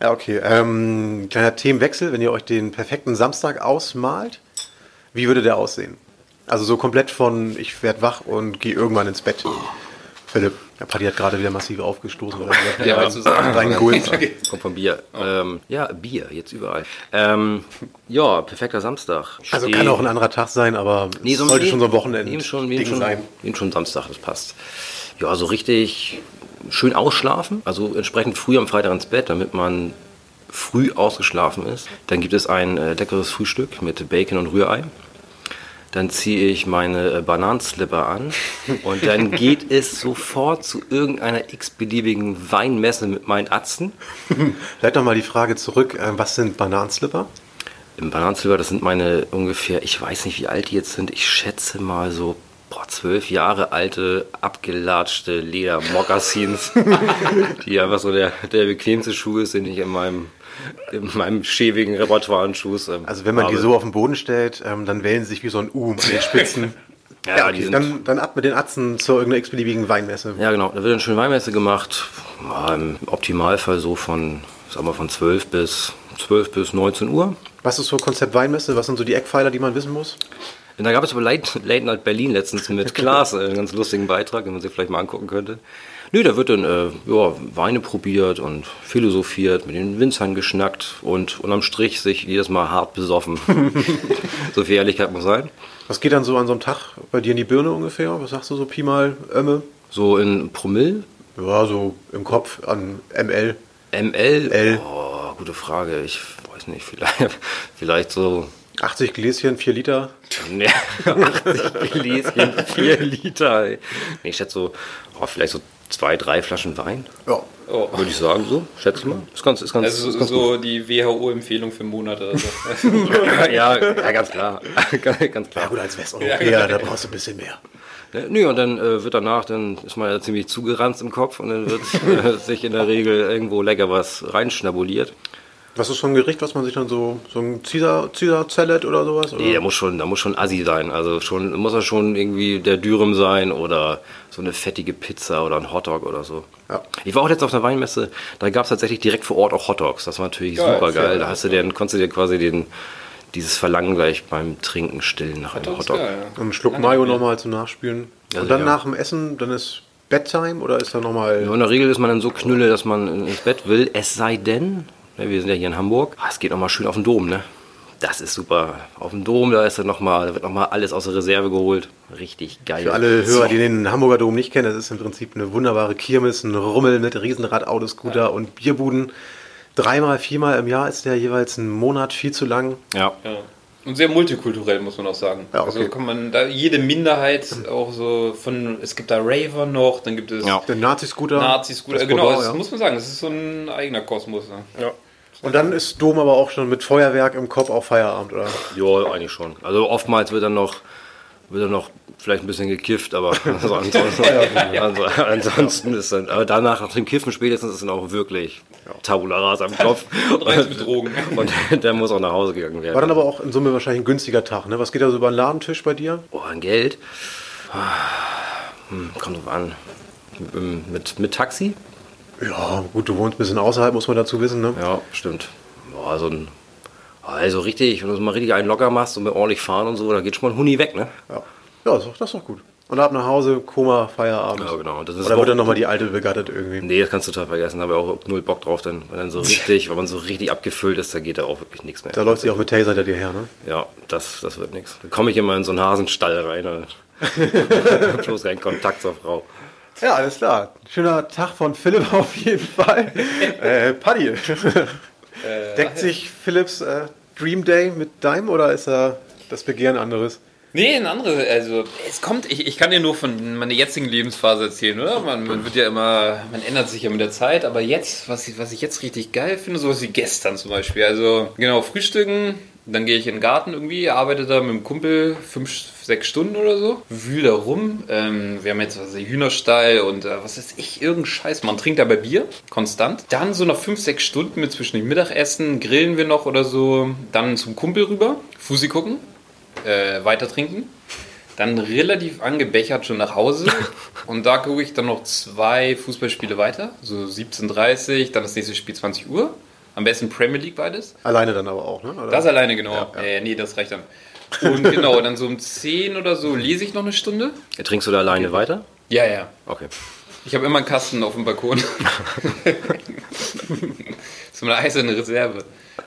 Ja, okay. Ähm, kleiner Themenwechsel, wenn ihr euch den perfekten Samstag ausmalt, wie würde der aussehen? Also so komplett von ich werde wach und gehe irgendwann ins Bett. Philipp, der Party hat gerade wieder massiv aufgestoßen. Oder Ja, sagst- reingehulzt. Kommt vom Bier. Ähm, ja, Bier, jetzt überall. Ähm, ja, perfekter Samstag. Also Steh- kann auch ein anderer Tag sein, aber Nee, es so sollte nee, schon so ein Wochenende Eben schon, eben Ding schon, sein. eben schon Samstag, das passt. Ja, so richtig schön ausschlafen. Also entsprechend früh am Freitag ins Bett, damit man früh ausgeschlafen ist. Dann gibt es ein äh, leckeres Frühstück mit Bacon und Rührei. Dann ziehe ich meine äh, Bananenslipper an und dann geht es sofort zu irgendeiner x-beliebigen Weinmesse mit meinen Atzen. Vielleicht nochmal die Frage zurück, äh, was sind Bananenslipper? Im Bananensilber, das sind meine ungefähr, ich weiß nicht, wie alt die jetzt sind, ich schätze mal so boah, zwölf Jahre alte, abgelatschte Ledermokassins, die einfach so der, der bequemste Schuh ist, den ich in meinem, in meinem schäbigen Repertoire an Schuhs ähm, Also wenn man die habe. so auf den Boden stellt, ähm, dann wählen sie sich wie so ein U an den Spitzen. Ja, ja, die okay, sind- dann, dann ab mit den Atzen zur irgendeiner x-beliebigen Weinmesse. Ja, genau. Da wird eine schöne Weinmesse gemacht. Ja, Im Optimalfall so von, sagen wir, von 12 bis 12 bis 19 Uhr. Was ist so Konzept Weinmesse? Was sind so die Eckpfeiler, die man wissen muss? Und da gab es aber Late, Late Night Berlin letztens mit Klaas, äh, einen ganz lustigen Beitrag, den man sich vielleicht mal angucken könnte. Nö, da wird dann äh, ja, Weine probiert und philosophiert, mit den Winzern geschnackt und unterm Strich sich jedes Mal hart besoffen. so viel Ehrlichkeit muss sein. Was geht dann so an so einem Tag bei dir in die Birne ungefähr? Was sagst du so Pi mal Ömme? So in Promille, Ja, so im Kopf an ML. ML, L. Oh, gute Frage. Ich weiß nicht, vielleicht, vielleicht so 80 Gläschen, 4 Liter. ne, 80 Gläschen, 4 Liter. Nee, ich schätze so, oh, vielleicht so zwei, drei Flaschen Wein, Ja. Oh. würde ich sagen, so, schätze ich mal. Ist ganz, ist ganz, Also ist so, ganz so die WHO-Empfehlung für Monate. Also. gut. ja, ja, ganz klar. ganz, ganz Ja klar. gut, als Westeuropäer, da brauchst du ein bisschen mehr. Ne, Nö, und dann äh, wird danach, dann ist man ja ziemlich zugeranzt im Kopf und dann wird äh, sich in der Regel irgendwo lecker was reinschnabuliert. Was ist so ein Gericht, was man sich dann so, so ein Caesar, Caesar Salad oder sowas? Oder? Nee, der muss schon, da muss schon Assi sein. Also schon, muss er schon irgendwie der Dürüm sein oder so eine fettige Pizza oder ein Hotdog oder so. Ja. Ich war auch jetzt auf der Weinmesse, da gab es tatsächlich direkt vor Ort auch Hotdogs. Das war natürlich Geil, super geil. Da hast du den, konntest du dir quasi den, dieses Verlangen gleich beim Trinken stillen nach einem Hotdog. geil, ja. Und einen Schluck Mayo nochmal zum Nachspülen. Ja, Und dann nach dem Essen, dann ist Bedtime oder ist da nochmal. Ja, in der Regel ist man dann so knülle, dass man ins Bett will. Es sei denn, wir sind ja hier in Hamburg, ah, es geht nochmal schön auf den Dom, ne? Das ist super. Auf dem Dom, da ist dann noch mal, da wird nochmal alles aus der Reserve geholt. Richtig geil. Für alle Hörer, die den Hamburger Dom nicht kennen, das ist im Prinzip eine wunderbare Kirmes, ein Rummel mit Riesenrad, Autoscooter und Bierbuden. Dreimal, viermal im Jahr ist der jeweils ein Monat viel zu lang. Ja. Ja. Und sehr multikulturell, muss man auch sagen. Ja, okay. Also kann man da jede Minderheit auch so von, es gibt da Raver noch, dann gibt es Ja. Der Nazi-Scooter. Nazis, gut, das genau, Bordeaux, das ja. muss man sagen, das ist so ein eigener Kosmos. Ne? Und dann ist Dom aber auch schon mit Feuerwerk im Kopf auf Feierabend, oder? Ja, eigentlich schon. Also oftmals wird dann noch, wird dann noch vielleicht ein bisschen gekifft, aber also ansonsten, also ansonsten ist dann, aber danach, nach dem Kiffen spätestens ist dann auch wirklich Tabula rasa im Kopf. mit Drogen. Und der muss auch nach Hause gegangen werden. War dann aber auch in Summe wahrscheinlich ein günstiger Tag, ne? Was geht da so über den Ladentisch bei dir? Oh, an Geld? Hm, kommt drauf an. Mit, mit, mit Taxi? Ja, gut, du wohnst ein bisschen außerhalb, muss man dazu wissen, ne? Ja, stimmt. So ein, also richtig, wenn du so mal richtig einen locker machst und mit ordentlich fahren und so, da geht schon mal ein Huni weg, ne? Ja, ja das, ist doch, gut. Und ab nach Hause, Koma, Feierabend. Ja, genau. Das ist Oder wird dann nochmal die alte begattet irgendwie? Nee, das kannst du total vergessen. Da habe ich auch null Bock drauf, denn wenn dann so richtig, wenn man so richtig abgefüllt ist, da geht da auch wirklich nichts mehr. Da läuft sie auch mit Taser hinter dir her, ne? Ja, das, das wird nichts. Da komme ich immer in so einen Hasenstall rein. Da bloß keinen Kontakt zur Frau. Ja, alles klar. Schöner Tag von Philipp auf jeden Fall. äh, Paddy, deckt sich Philipps äh, Dream Day mit deinem oder ist da das Begehren anderes? Nee, ein anderes, also es kommt, ich, ich kann dir nur von meiner jetzigen Lebensphase erzählen, oder? Man, man wird ja immer, man ändert sich ja mit der Zeit, aber jetzt, was ich, was ich jetzt richtig geil finde, sowas wie gestern zum Beispiel. Also genau, frühstücken, dann gehe ich in den Garten irgendwie, arbeite da mit dem Kumpel fünf, sechs Stunden oder so, wühl da rum. Ähm, wir haben jetzt ich, Hühnerstall und äh, was weiß ich, irgendein Scheiß. Man trinkt dabei Bier, konstant. Dann so nach fünf, sechs Stunden mit zwischen dem Mittagessen, grillen wir noch oder so, dann zum Kumpel rüber, Fusi gucken äh, weiter trinken. Dann relativ angebechert schon nach Hause. Und da gucke ich dann noch zwei Fußballspiele weiter. So 17.30 dann das nächste Spiel 20 Uhr. Am besten Premier League beides. Alleine dann aber auch, ne? Oder? Das alleine, genau. Äh, nee, das reicht dann. Und genau, dann so um 10 oder so lese ich noch eine Stunde. Trinkst du da alleine weiter? Ja, ja. Okay. Ich habe immer einen Kasten auf dem Balkon. so eine eiserne Reserve.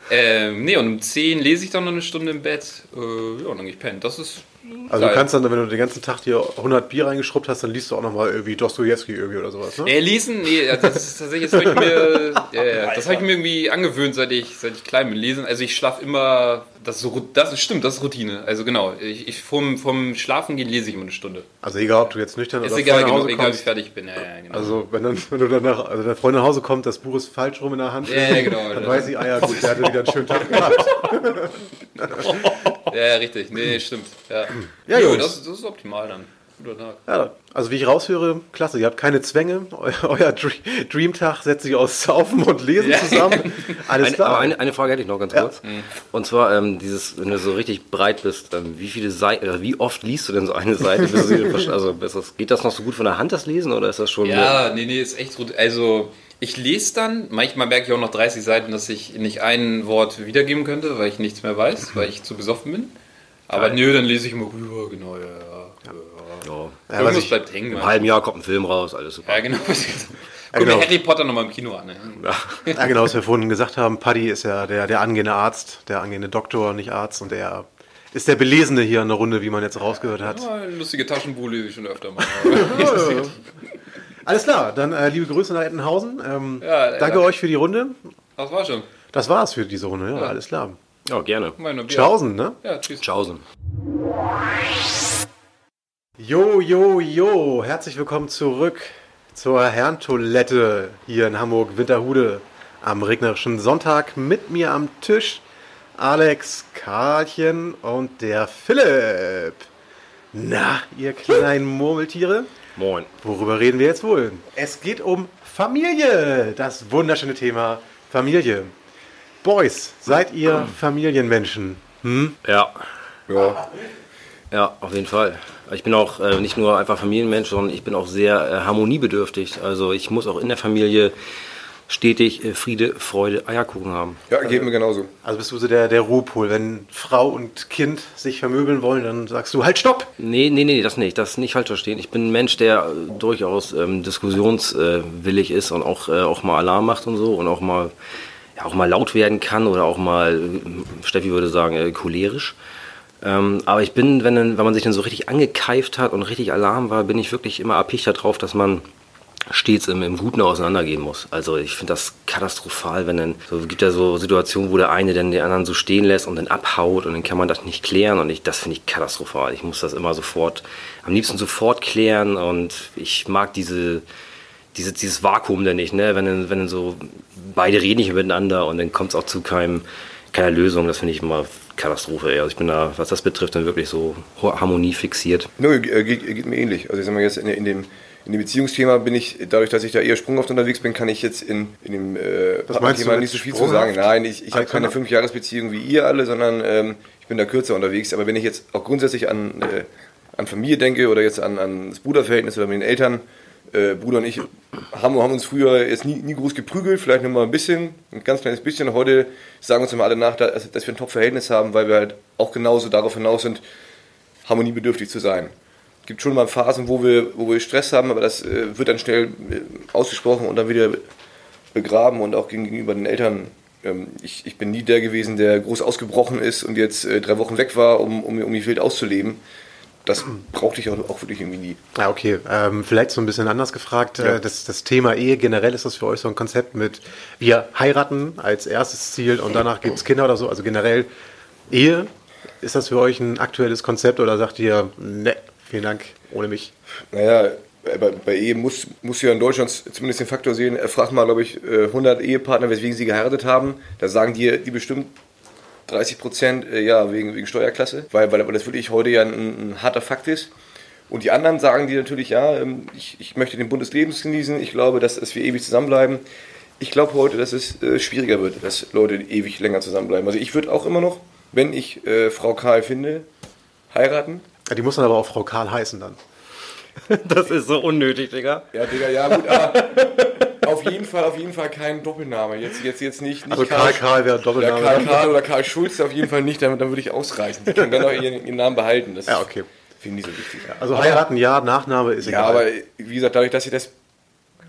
Ähm, nee, und um 10 lese ich dann noch eine Stunde im Bett. Äh, ja, und dann gehe ich pennen. Das ist. Also du geil. kannst dann, wenn du den ganzen Tag hier 100 Bier reingeschrubbt hast, dann liest du auch nochmal irgendwie Dostoevsky irgendwie oder sowas, ne? Äh, lesen? Nee, das ist tatsächlich, das habe ich mir, ja, das habe ich mir irgendwie angewöhnt, seit ich, seit ich klein bin. Lesen, also ich schlafe immer, das, so, das stimmt, das ist Routine. Also genau, ich, ich vom, vom Schlafen gehen lese ich immer eine Stunde. Also egal, ob du jetzt nüchtern Ist oder egal, nach genau, egal wie fertig ich bin. Ja, ja, genau. Also wenn, dann, wenn du danach, also deine Freundin nach Hause kommt, das Buch ist falsch rum in der Hand, Ja, ja, genau. dann weiß sie, ah ja gut, der hatte wieder einen schönen Tag gehabt. ja, ja, richtig. Nee, stimmt. Ja, Ja, Jo, das, das ist optimal dann. Guter Tag. Ja, also wie ich raushöre, klasse, ihr habt keine Zwänge, eu euer Dre- Dreamtag setzt sich aus Saufen und Lesen Ja. zusammen. Alles Eine, klar. aber eine, eine Frage hätte ich noch ganz Ja. kurz. Und zwar, ähm, dieses, wenn du so richtig breit bist, ähm, wie viele Seiten, oder wie oft liest du denn so eine Seite? Bis du sie verstehst? also, das, geht das noch so gut von der Hand, das Lesen, oder ist das schon... Ja, nee, nee, ist echt gut. Also, ich lese dann, manchmal merke ich auch nach 30 Seiten, dass ich nicht ein Wort wiedergeben könnte, weil ich nichts mehr weiß, weil ich zu besoffen bin. Aber nö, dann lese ich immer rüber, genau, ja, ja. ja. Ja. Ja, was Irgendwas ich- bleibt hängen. Im Mann. halben Jahr kommt ein Film raus, alles super. Ja, genau. Guck genau. Harry Potter nochmal im Kino an. Ne? Ja, genau, was wir vorhin gesagt haben. Paddy ist ja der, der angehende Arzt, der angehende Doktor, nicht Arzt. Und der ist der Belesene hier in der Runde, wie man jetzt rausgehört hat. Ja, lustige Taschenbuch lese ich schon öfter mal. Alles klar, dann äh, liebe Grüße nach Ettenhausen. Ähm, Ja, ja. danke euch für die Runde. Das war schon. Das war's für diese Runde, ja, alles klar. Ja, gerne. Tschaußen, ne? Ja, tschüss. Tschaußen. Jo, jo, jo, herzlich willkommen zurück zur Herrentoilette hier in Hamburg, Winterhude, am regnerischen Sonntag. Mit mir am Tisch Alex, Karlchen und der Philipp. Na, ihr kleinen Murmeltiere, Moin. worüber reden wir jetzt wohl? Es geht um Familie, das wunderschöne Thema Familie. Boys, seid ihr Familienmenschen? Ja, Ja. ja, auf jeden Fall. Ich bin auch äh, nicht nur einfach Familienmensch, sondern ich bin auch sehr äh, harmoniebedürftig. Also ich muss auch in der Familie stetig äh, Friede, Freude, Eierkuchen haben. Ja, geht mir genauso. Also bist du so der, der Ruhepol. Wenn Frau und Kind sich vermöbeln wollen, dann sagst du halt Stopp. Nee, nee, nee, das nicht. Das nicht falsch verstehen. Ich bin ein Mensch, der äh, durchaus ähm, diskussionswillig ist und auch, äh, auch mal Alarm macht und so und auch mal, ja, auch mal laut werden kann oder auch mal, äh, Steffi würde sagen, äh, cholerisch. Ähm, aber ich bin, wenn, wenn man sich dann so richtig angekeift hat und richtig Alarm war, bin ich wirklich immer erpicht darauf, dass man stets im, im Guten auseinandergehen muss. Also ich finde das katastrophal, wenn dann, so gibt ja so Situationen, wo der eine dann den anderen so stehen lässt und dann abhaut und dann kann man das nicht klären und ich, das finde ich katastrophal. Ich muss das immer sofort, am liebsten sofort klären und ich mag diese, diese, dieses Vakuum dann nicht, ne? wenn, dann, wenn dann so beide reden nicht miteinander und dann kommt es auch zu keinem, keiner Lösung, das finde ich immer Katastrophe. Also ich bin da, was das betrifft, dann wirklich so Harmonie fixiert. Nö, äh, geht, geht mir ähnlich. Also ich sag mal jetzt in, in dem in dem Beziehungsthema bin ich, dadurch, dass ich da eher sprunghaft unterwegs bin, kann ich jetzt in, in dem äh, Was meinst du Thema mit nicht so viel zu sagen. Nein, ich, ich habe keine. Fünfjahresbeziehung wie ihr alle, sondern ähm, ich bin da kürzer unterwegs. Aber wenn ich jetzt auch grundsätzlich an, äh, an Familie denke oder jetzt an, an das Bruderverhältnis oder mit den Eltern, äh, Bruder und ich haben, haben uns früher jetzt nie, nie groß geprügelt, vielleicht nur mal ein bisschen, ein ganz kleines bisschen. Heute sagen uns immer alle nach, dass, dass wir ein Top-Verhältnis haben, weil wir halt auch genauso darauf hinaus sind, harmoniebedürftig zu sein. Es gibt schon mal Phasen, wo wir, wo wir Stress haben, aber das äh, wird dann schnell äh, ausgesprochen und dann wieder begraben und auch gegenüber den Eltern. Ähm, ich, ich bin nie der gewesen, der groß ausgebrochen ist und jetzt äh, drei Wochen weg war, um, um, um die Welt auszuleben. Das brauchte ich auch, auch wirklich irgendwie nie. Ja, okay. Ähm, vielleicht so ein bisschen anders gefragt. Ja. Äh, das, das Thema Ehe generell ist das für euch so ein Konzept mit, wir heiraten als erstes Ziel und danach gibt es Kinder oder so. Also generell Ehe. Ist das für euch ein aktuelles Konzept oder sagt ihr, ne, vielen Dank, ohne mich? Naja, bei, bei Ehe muss, muss ja in Deutschland zumindest den Faktor sehen, fragt mal, glaube ich, äh, 100 Ehepartner, weswegen sie geheiratet haben. Da sagen die, die bestimmt 30 Prozent, äh, ja, wegen, wegen Steuerklasse, weil, weil, weil das wirklich heute ja ein, ein harter Fakt ist. Und die anderen sagen die natürlich, ja, ähm, ich, ich möchte den Bund des Lebens genießen, ich glaube, dass, dass wir ewig zusammenbleiben. Ich glaube heute, dass es äh, schwieriger wird, dass Leute ewig länger zusammenbleiben. Also ich würde auch immer noch, wenn ich äh, Frau Karl finde, heiraten. Ja, die muss dann aber auch Frau Karl heißen dann. Das ist so unnötig, Digga. Ja, Digga, ja gut, aber auf jeden Fall, auf jeden Fall kein Doppelname. Jetzt, jetzt, jetzt nicht, nicht Also Karl Karl wäre ja, Doppelname. Karl Karl oder Karl Schulze auf jeden Fall nicht, dann, dann würde ich ausreichen. Die können dann auch ihren, ihren Namen behalten. Das Ja, okay. finde ich nicht so wichtig. Also heiraten ja, Nachname ist Ja, egal. aber wie gesagt, dadurch, dass sich das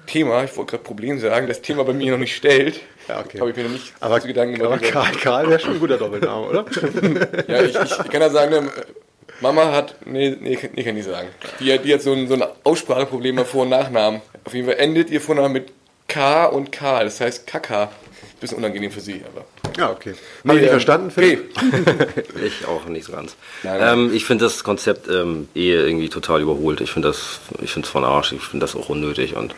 Thema, ich wollte gerade Problem sagen, das Thema bei mir noch nicht stellt, Ja, okay. habe ich mir noch nicht aber, so Gedanken aber gemacht. Karl Karl wäre schon ein guter Doppelname, oder? Ja, ich, ich, ich kann ja sagen, ne, Mama hat, nee, nee, kann- nee kann ich sagen. Die, hat- die hat so ein, so ein Ausspracheproblem bei Vor- und Nachnamen. Auf jeden Fall endet ihr Vorname mit K und K, das heißt Kaka. Bisschen unangenehm für sie, aber. Ja, okay. Habe ich nicht verstanden, Philipp? Ich auch nicht so ganz. Nein, nein. Ähm, ich finde das Konzept ähm, Ehe irgendwie total überholt. Ich finde das, ich finde es von Arsch. Ich finde das auch unnötig und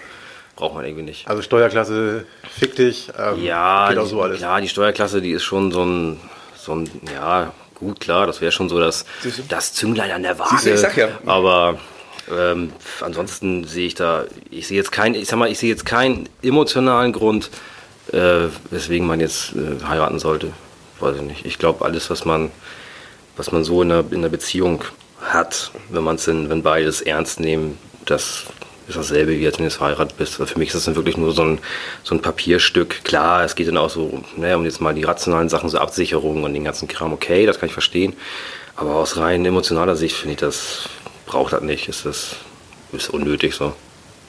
braucht man irgendwie nicht. Also Steuerklasse, fick dich. Ähm, Ja, geht auch die, so alles. ja, die Steuerklasse, die ist schon so ein, so ein ja, gut, klar, das wäre schon so das, das Zünglein an der Waage. Ich sag ja. Aber ähm, ansonsten sehe ich da, ich sehe jetzt keinen, ich sag mal, ich sehe jetzt keinen emotionalen Grund, äh, weswegen man jetzt äh, heiraten sollte. Weiß ich nicht. Ich glaube, alles, was man, was man so in einer, in einer Beziehung hat, wenn man es wenn beide es ernst nehmen, das ist dasselbe, wie als wenn du jetzt verheiratet bist. Also für mich ist das dann wirklich nur so ein, so ein Papierstück. Klar, es geht dann auch so, naja, um jetzt mal die rationalen Sachen, so Absicherung und den ganzen Kram, okay, das kann ich verstehen. Aber aus rein emotionaler Sicht finde ich das, braucht das nicht. Ist das, ist unnötig so.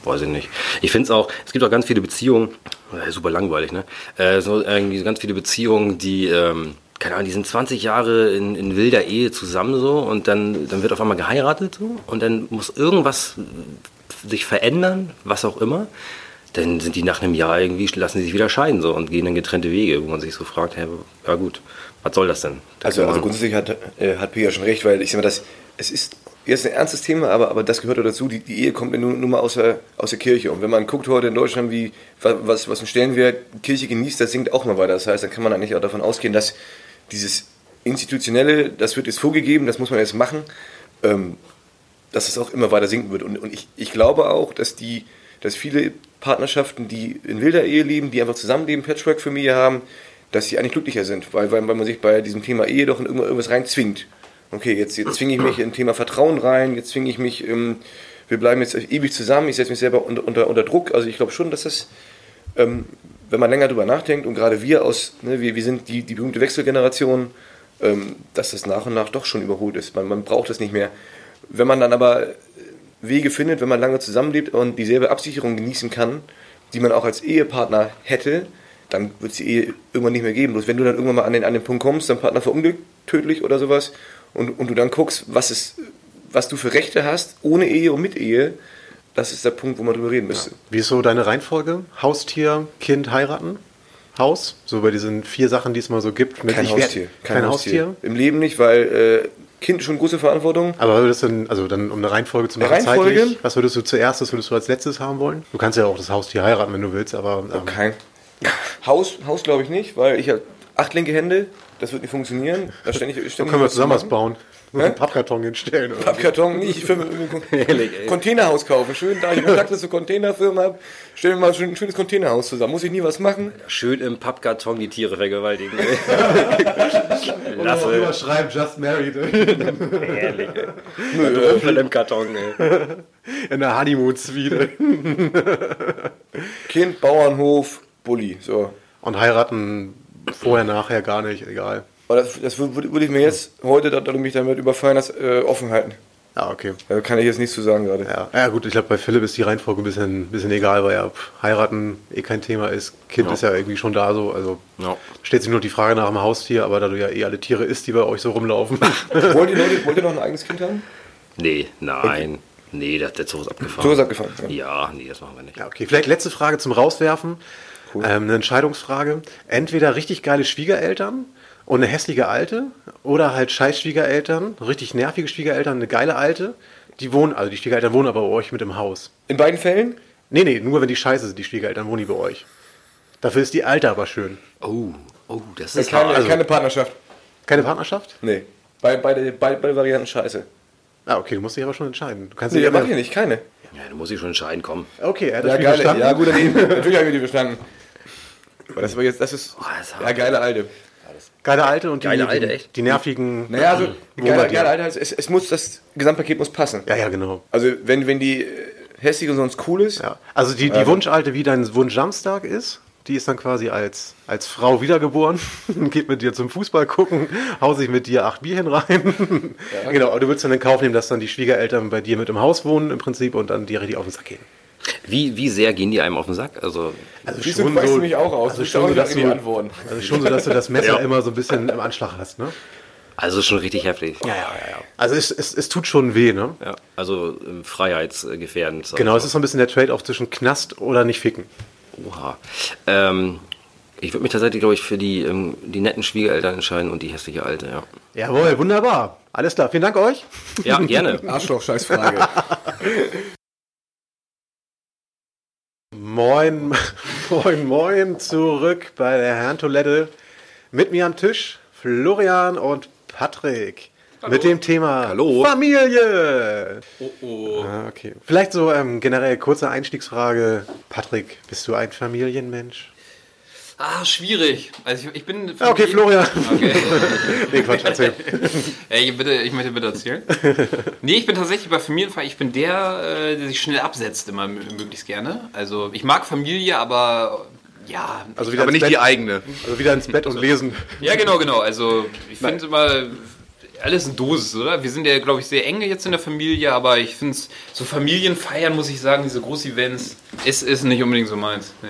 Weiß ich nicht. Ich finde es auch, es gibt auch ganz viele Beziehungen, äh, super langweilig, ne? Äh, so irgendwie ganz viele Beziehungen, die, ähm, keine Ahnung, die sind 20 Jahre in, in wilder Ehe zusammen so und dann, dann wird auf einmal geheiratet so und dann muss irgendwas sich verändern, was auch immer. Dann sind die nach einem Jahr irgendwie, lassen sie sich wieder scheiden so und gehen dann getrennte Wege, wo man sich so fragt, hey, ja gut, was soll das denn? Da Also, also grundsätzlich hat, äh, hat Pia schon recht, weil ich sag mal, das, es ist jetzt ein ernstes Thema, aber, aber das gehört auch dazu. Die, die Ehe kommt nur, nur mal aus der, aus der Kirche. Und wenn man guckt heute in Deutschland, wie, was, was ein Stellenwert Kirche genießt, das sinkt auch mal weiter. Das heißt, dann kann man eigentlich auch davon ausgehen, dass dieses Institutionelle, das wird jetzt vorgegeben, das muss man jetzt machen, ähm, dass es auch immer weiter sinken wird. Und, und ich, ich glaube auch, dass die, dass viele Partnerschaften, die in wilder Ehe leben, die einfach zusammenleben, Patchwork-Familie haben, dass sie eigentlich glücklicher sind, weil, weil, weil man sich bei diesem Thema Ehe doch in irgendwas reinzwingt. Okay, jetzt, jetzt zwinge ich mich in Thema Vertrauen rein, jetzt zwinge ich mich, ähm, wir bleiben jetzt ewig zusammen, ich setze mich selber unter, unter, unter Druck. Also ich glaube schon, dass das, ähm, wenn man länger drüber nachdenkt und gerade wir aus, ne, wir, wir sind die, die berühmte Wechselgeneration, ähm, dass das nach und nach doch schon überholt ist. Man, man braucht das nicht mehr. Wenn man dann aber Wege findet, wenn man lange zusammenlebt und dieselbe Absicherung genießen kann, die man auch als Ehepartner hätte, dann wird es die Ehe irgendwann nicht mehr geben. Bloß wenn du dann irgendwann mal an den, an den Punkt kommst, dein Partner verunglückt, tödlich oder sowas, und, und du dann guckst, was, ist, was du für Rechte hast, ohne Ehe und mit Ehe, das ist der Punkt, wo man drüber reden müsste. Wie ist so deine Reihenfolge? Haustier, Kind, heiraten? Haus? So bei diesen vier Sachen, die es mal so gibt. Mit Kein Haustier. Kein, Haustier. Im Leben nicht, weil äh, Kind schon große Verantwortung. Aber würdest du denn, also dann um eine Reihenfolge zu machen, Reihenfolge? zeitlich, was würdest du zuerst, was würdest du als letztes haben wollen? Du kannst ja auch das Haustier heiraten, wenn du willst, aber ähm, Kein. Haus, Haus glaube ich nicht, weil ich habe acht linke Hände, das wird nicht funktionieren. Da ständig, dann ständig können wir zusammen was machen. Bauen. Einen Pappkarton hinstellen. Oder? Pappkarton nicht, für ein Containerhaus kaufen. Schön, da ich Kontakte zur Containerfirma habe, stellen wir mal schön, ein schönes Containerhaus zusammen. Muss ich nie was machen. Schön im Pappkarton die Tiere vergewaltigen. Oder Lasse. überschreiben, just married. Ehrlich, ey. Rumpel im Karton, ey. In der Honeymoon-Suite. Kind, Bauernhof, Bulli. So. Und heiraten vorher, nachher gar nicht, egal. Aber das, das würde würde ich mir jetzt heute, da, da du mich damit überfallen hast, äh, offen halten. Ja, okay. Da kann ich jetzt nichts zu sagen gerade. Ja, ja gut, ich glaube, bei Philipp ist die Reihenfolge ein bisschen, bisschen egal, weil ja heiraten eh kein Thema ist. Kind Ja. ist ja irgendwie schon da so. Also Ja. stellt sich nur die Frage nach dem Haustier, aber da du ja eh alle Tiere isst, die bei euch so rumlaufen. wollt, ihr Leute, wollt ihr noch ein eigenes Kind haben? Nee, nein. Nee, der, der Zug ist abgefahren. So ist abgefahren. Ja. Ja, nee, das machen wir nicht. ja, okay. Vielleicht letzte Frage zum Rauswerfen. Ähm, eine Entscheidungsfrage. Entweder richtig geile Schwiegereltern und eine hässliche Alte oder halt scheiß Schwiegereltern, richtig nervige Schwiegereltern, eine geile Alte. Die wohnen, also die Schwiegereltern wohnen aber bei euch mit im Haus. In beiden Fällen? Nee, nee, nur wenn die scheiße sind, die Schwiegereltern wohnen die bei euch. Dafür ist die Alte aber schön. Oh, oh, das ist Keine, hart. keine Partnerschaft. Keine Partnerschaft? Nee. Bei, beide, beide, beide Varianten scheiße. Ah, okay, du musst dich aber schon entscheiden. Du kannst Nee, nicht mach ich nicht, keine. Ja, da muss ich schon entscheiden, komm. Okay, er hat das Ja, Spiel geile, verstanden. ja gut. Natürlich habe ich die verstanden. Aber das war jetzt, das ist, Oh, das ja, geile Alte. Geile Alte und die, Geile Alte, die, echt? die nervigen. Naja, also, geile, geile Alte heißt, es, es muss, das Gesamtpaket muss passen. Ja, ja, genau. Also, wenn, wenn die äh, hässlich und sonst cool ist, Ja. Also die, die Wunschalte, wie dein Wunsch Samstag ist, die ist dann quasi als, als Frau wiedergeboren, geht mit dir zum Fußball gucken, haut sich mit dir acht Bierchen rein. Genau, aber du würdest dann in Kauf nehmen, dass dann die Schwiegereltern bei dir mit im Haus wohnen im Prinzip und dann dir richtig auf den Sack gehen. Wie, wie sehr gehen die einem auf den Sack? Also, Also du, weißt du mich auch aus. Also Du schon, so, dass du, Antworten. also schon so, dass du das Messer Ja. immer so ein bisschen im Anschlag hast, ne? also schon richtig heftig. Ja, ja, ja. ja. Also es, es, es tut schon weh, ne? Ja, also ähm, freiheitsgefährdend. Genau, ich es ist so ein bisschen der Trade-off zwischen Knast oder nicht ficken. Oha. Ähm, ich würde mich tatsächlich, glaube ich, für die, ähm, die netten Schwiegereltern entscheiden und die hässliche Alte, ja. Jawohl, wunderbar. Alles klar, vielen Dank euch. Ja, gerne. Arschloch, scheiß Frage. Moin, moin, moin, zurück bei der Herrentoilette. Mit mir am Tisch Florian und Patrick. Mit dem Thema Hallo. Familie. Oh, oh. Ah, okay. Vielleicht so ähm, generell kurze Einstiegsfrage. Patrick, bist du ein Familienmensch? Ah, schwierig. Also ich, ich bin. Ja, okay, Florian. Okay. Nee, Quatsch, erzähl. Ey, bitte, ich möchte bitte erzählen. Nee, ich bin tatsächlich bei Familienfeiern, ich bin der, äh, der sich schnell absetzt, immer möglichst gerne. Also ich mag Familie, aber ja. Also wieder Aber nicht Bett, die eigene. Also wieder ins Bett und lesen. Ja, genau, genau. Also ich finde immer alles in Dosis, oder? Wir sind ja, glaube ich, sehr eng jetzt in der Familie, aber ich finde es, so Familienfeiern, muss ich sagen, diese Groß-Events, ist, ist nicht unbedingt so meins. Nee.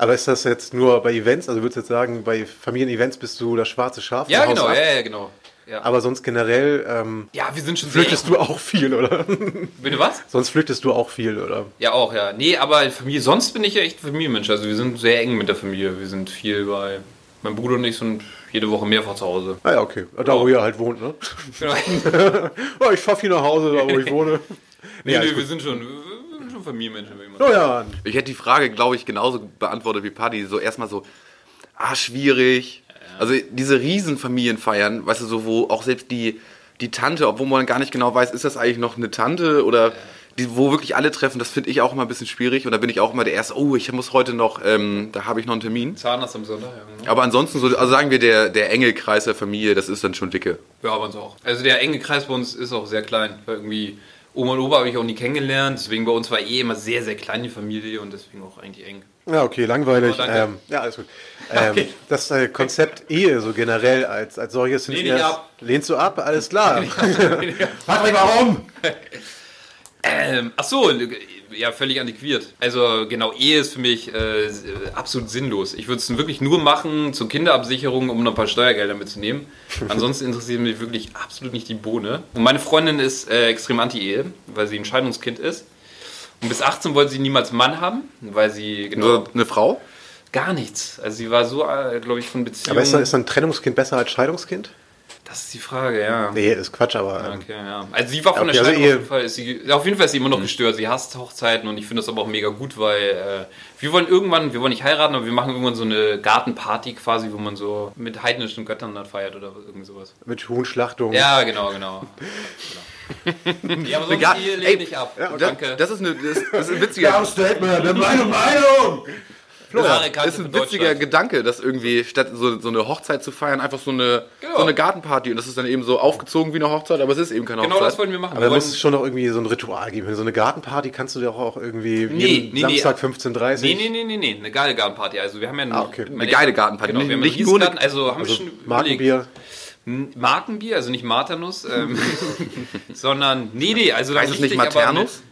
Aber ist das jetzt nur bei Events? Also würdest du jetzt sagen, bei Familienevents bist du das schwarze Schaf? Ja, genau, ja, ja, genau. Ja. Aber sonst generell ähm, ja, wir sind schon flüchtest du auch viel, oder? Bitte was? sonst flüchtest du auch viel, oder? Ja, auch, ja. Nee, aber Familie, sonst bin ich ja echt Familienmensch. Also wir sind sehr eng mit der Familie. Wir sind viel bei, mein Bruder und ich sind jede Woche mehrfach zu Hause. Ah ja, okay. Da, wo ihr halt wohnt, ne? Genau. Oh, ich fahr viel nach Hause, da wo ich wohne. nee, alles nee, wir gut. sind schon, schon Familienmenschen, würde ich mal sagen. ja, Ich hätte die Frage, glaube ich, genauso beantwortet wie Paddy. So erstmal so, ah, schwierig. Also diese Riesenfamilienfeiern, weißt du, so wo auch selbst die, die Tante, obwohl man gar nicht genau weiß, ist das eigentlich noch eine Tante oder die, wo wirklich alle treffen, das finde ich auch immer ein bisschen schwierig. Und da bin ich auch immer der Erste, oh, ich muss heute noch, ähm, da habe ich noch einen Termin. Zahnarzt am Sonntag, ja. genau. Aber ansonsten, so, also sagen wir, der, der enge Kreis der Familie, das ist dann schon dicke. Ja, bei uns auch. Also der enge Kreis bei uns ist auch sehr klein. Weil irgendwie Oma und Opa habe ich auch nie kennengelernt. Deswegen bei uns war eh immer sehr, sehr klein die Familie und deswegen auch eigentlich eng. Ja, okay, langweilig. Oh, ähm, ja, alles gut. Ähm, Okay. Das äh, Konzept Ehe so generell als, als solches Lehne ich ab. Lehnst du ab? Alles klar. Patrick, warum? Ähm, ach so, ja, völlig antiquiert. Also genau, Ehe ist für mich äh, absolut sinnlos. Ich würde es wirklich nur machen zur Kinderabsicherung, um noch ein paar Steuergelder mitzunehmen. Ansonsten interessiert mich wirklich absolut nicht die Bohne. Und meine Freundin ist äh, extrem anti-Ehe, weil sie ein Scheidungskind ist. Und bis 18 wollte sie niemals Mann haben, weil sie genau So eine Frau? gar nichts. Also sie war so, äh, glaube ich, von Beziehungen. Aber ist, ist ein Trennungskind besser als Scheidungskind? Das ist die Frage, ja. Nee, ist Quatsch, aber. ähm, Okay, ja. Also sie war von Okay, der also Scheidung ihr- auf jeden Fall, ist sie, auf jeden Fall ist sie immer noch gestört. Sie hasst Hochzeiten und ich finde das aber auch mega gut, weil äh, wir wollen irgendwann, wir wollen nicht heiraten, aber wir machen irgendwann so eine Gartenparty quasi, wo man so mit heidnischen Göttern dann feiert oder irgendwie sowas. Mit Huhnschlachtung. Ja, genau, genau. genau. Ja, aber sonst Gar- Ey, lehne ich ab. Das, Danke. das, ist eine, das, das ist ein witziger, Statement, eine Meinung, Meinung! Kante das ist ein witziger. Gedanke, dass irgendwie statt so, so eine Hochzeit zu feiern, einfach so eine, Genau. so eine Gartenparty und das ist dann eben so aufgezogen wie eine Hochzeit, aber es ist eben keine Genau das Hochzeit. wollten wir machen. Aber da muss wollen- es schon noch irgendwie so ein Ritual geben. So eine Gartenparty kannst du dir auch irgendwie Nee, jeden nee, nee. Samstag 15.30 Nee, nee, nee, nee, nee, eine geile Gartenparty. Also wir haben ja eine, Ah, okay. Eine geile Gartenparty. Genau, wir haben Nicht nur eine- also haben wir Also schon. Markenbier. N- Markenbier, also nicht Marternus, ähm, sondern, nee, nee, also Heißt es nicht Maternus?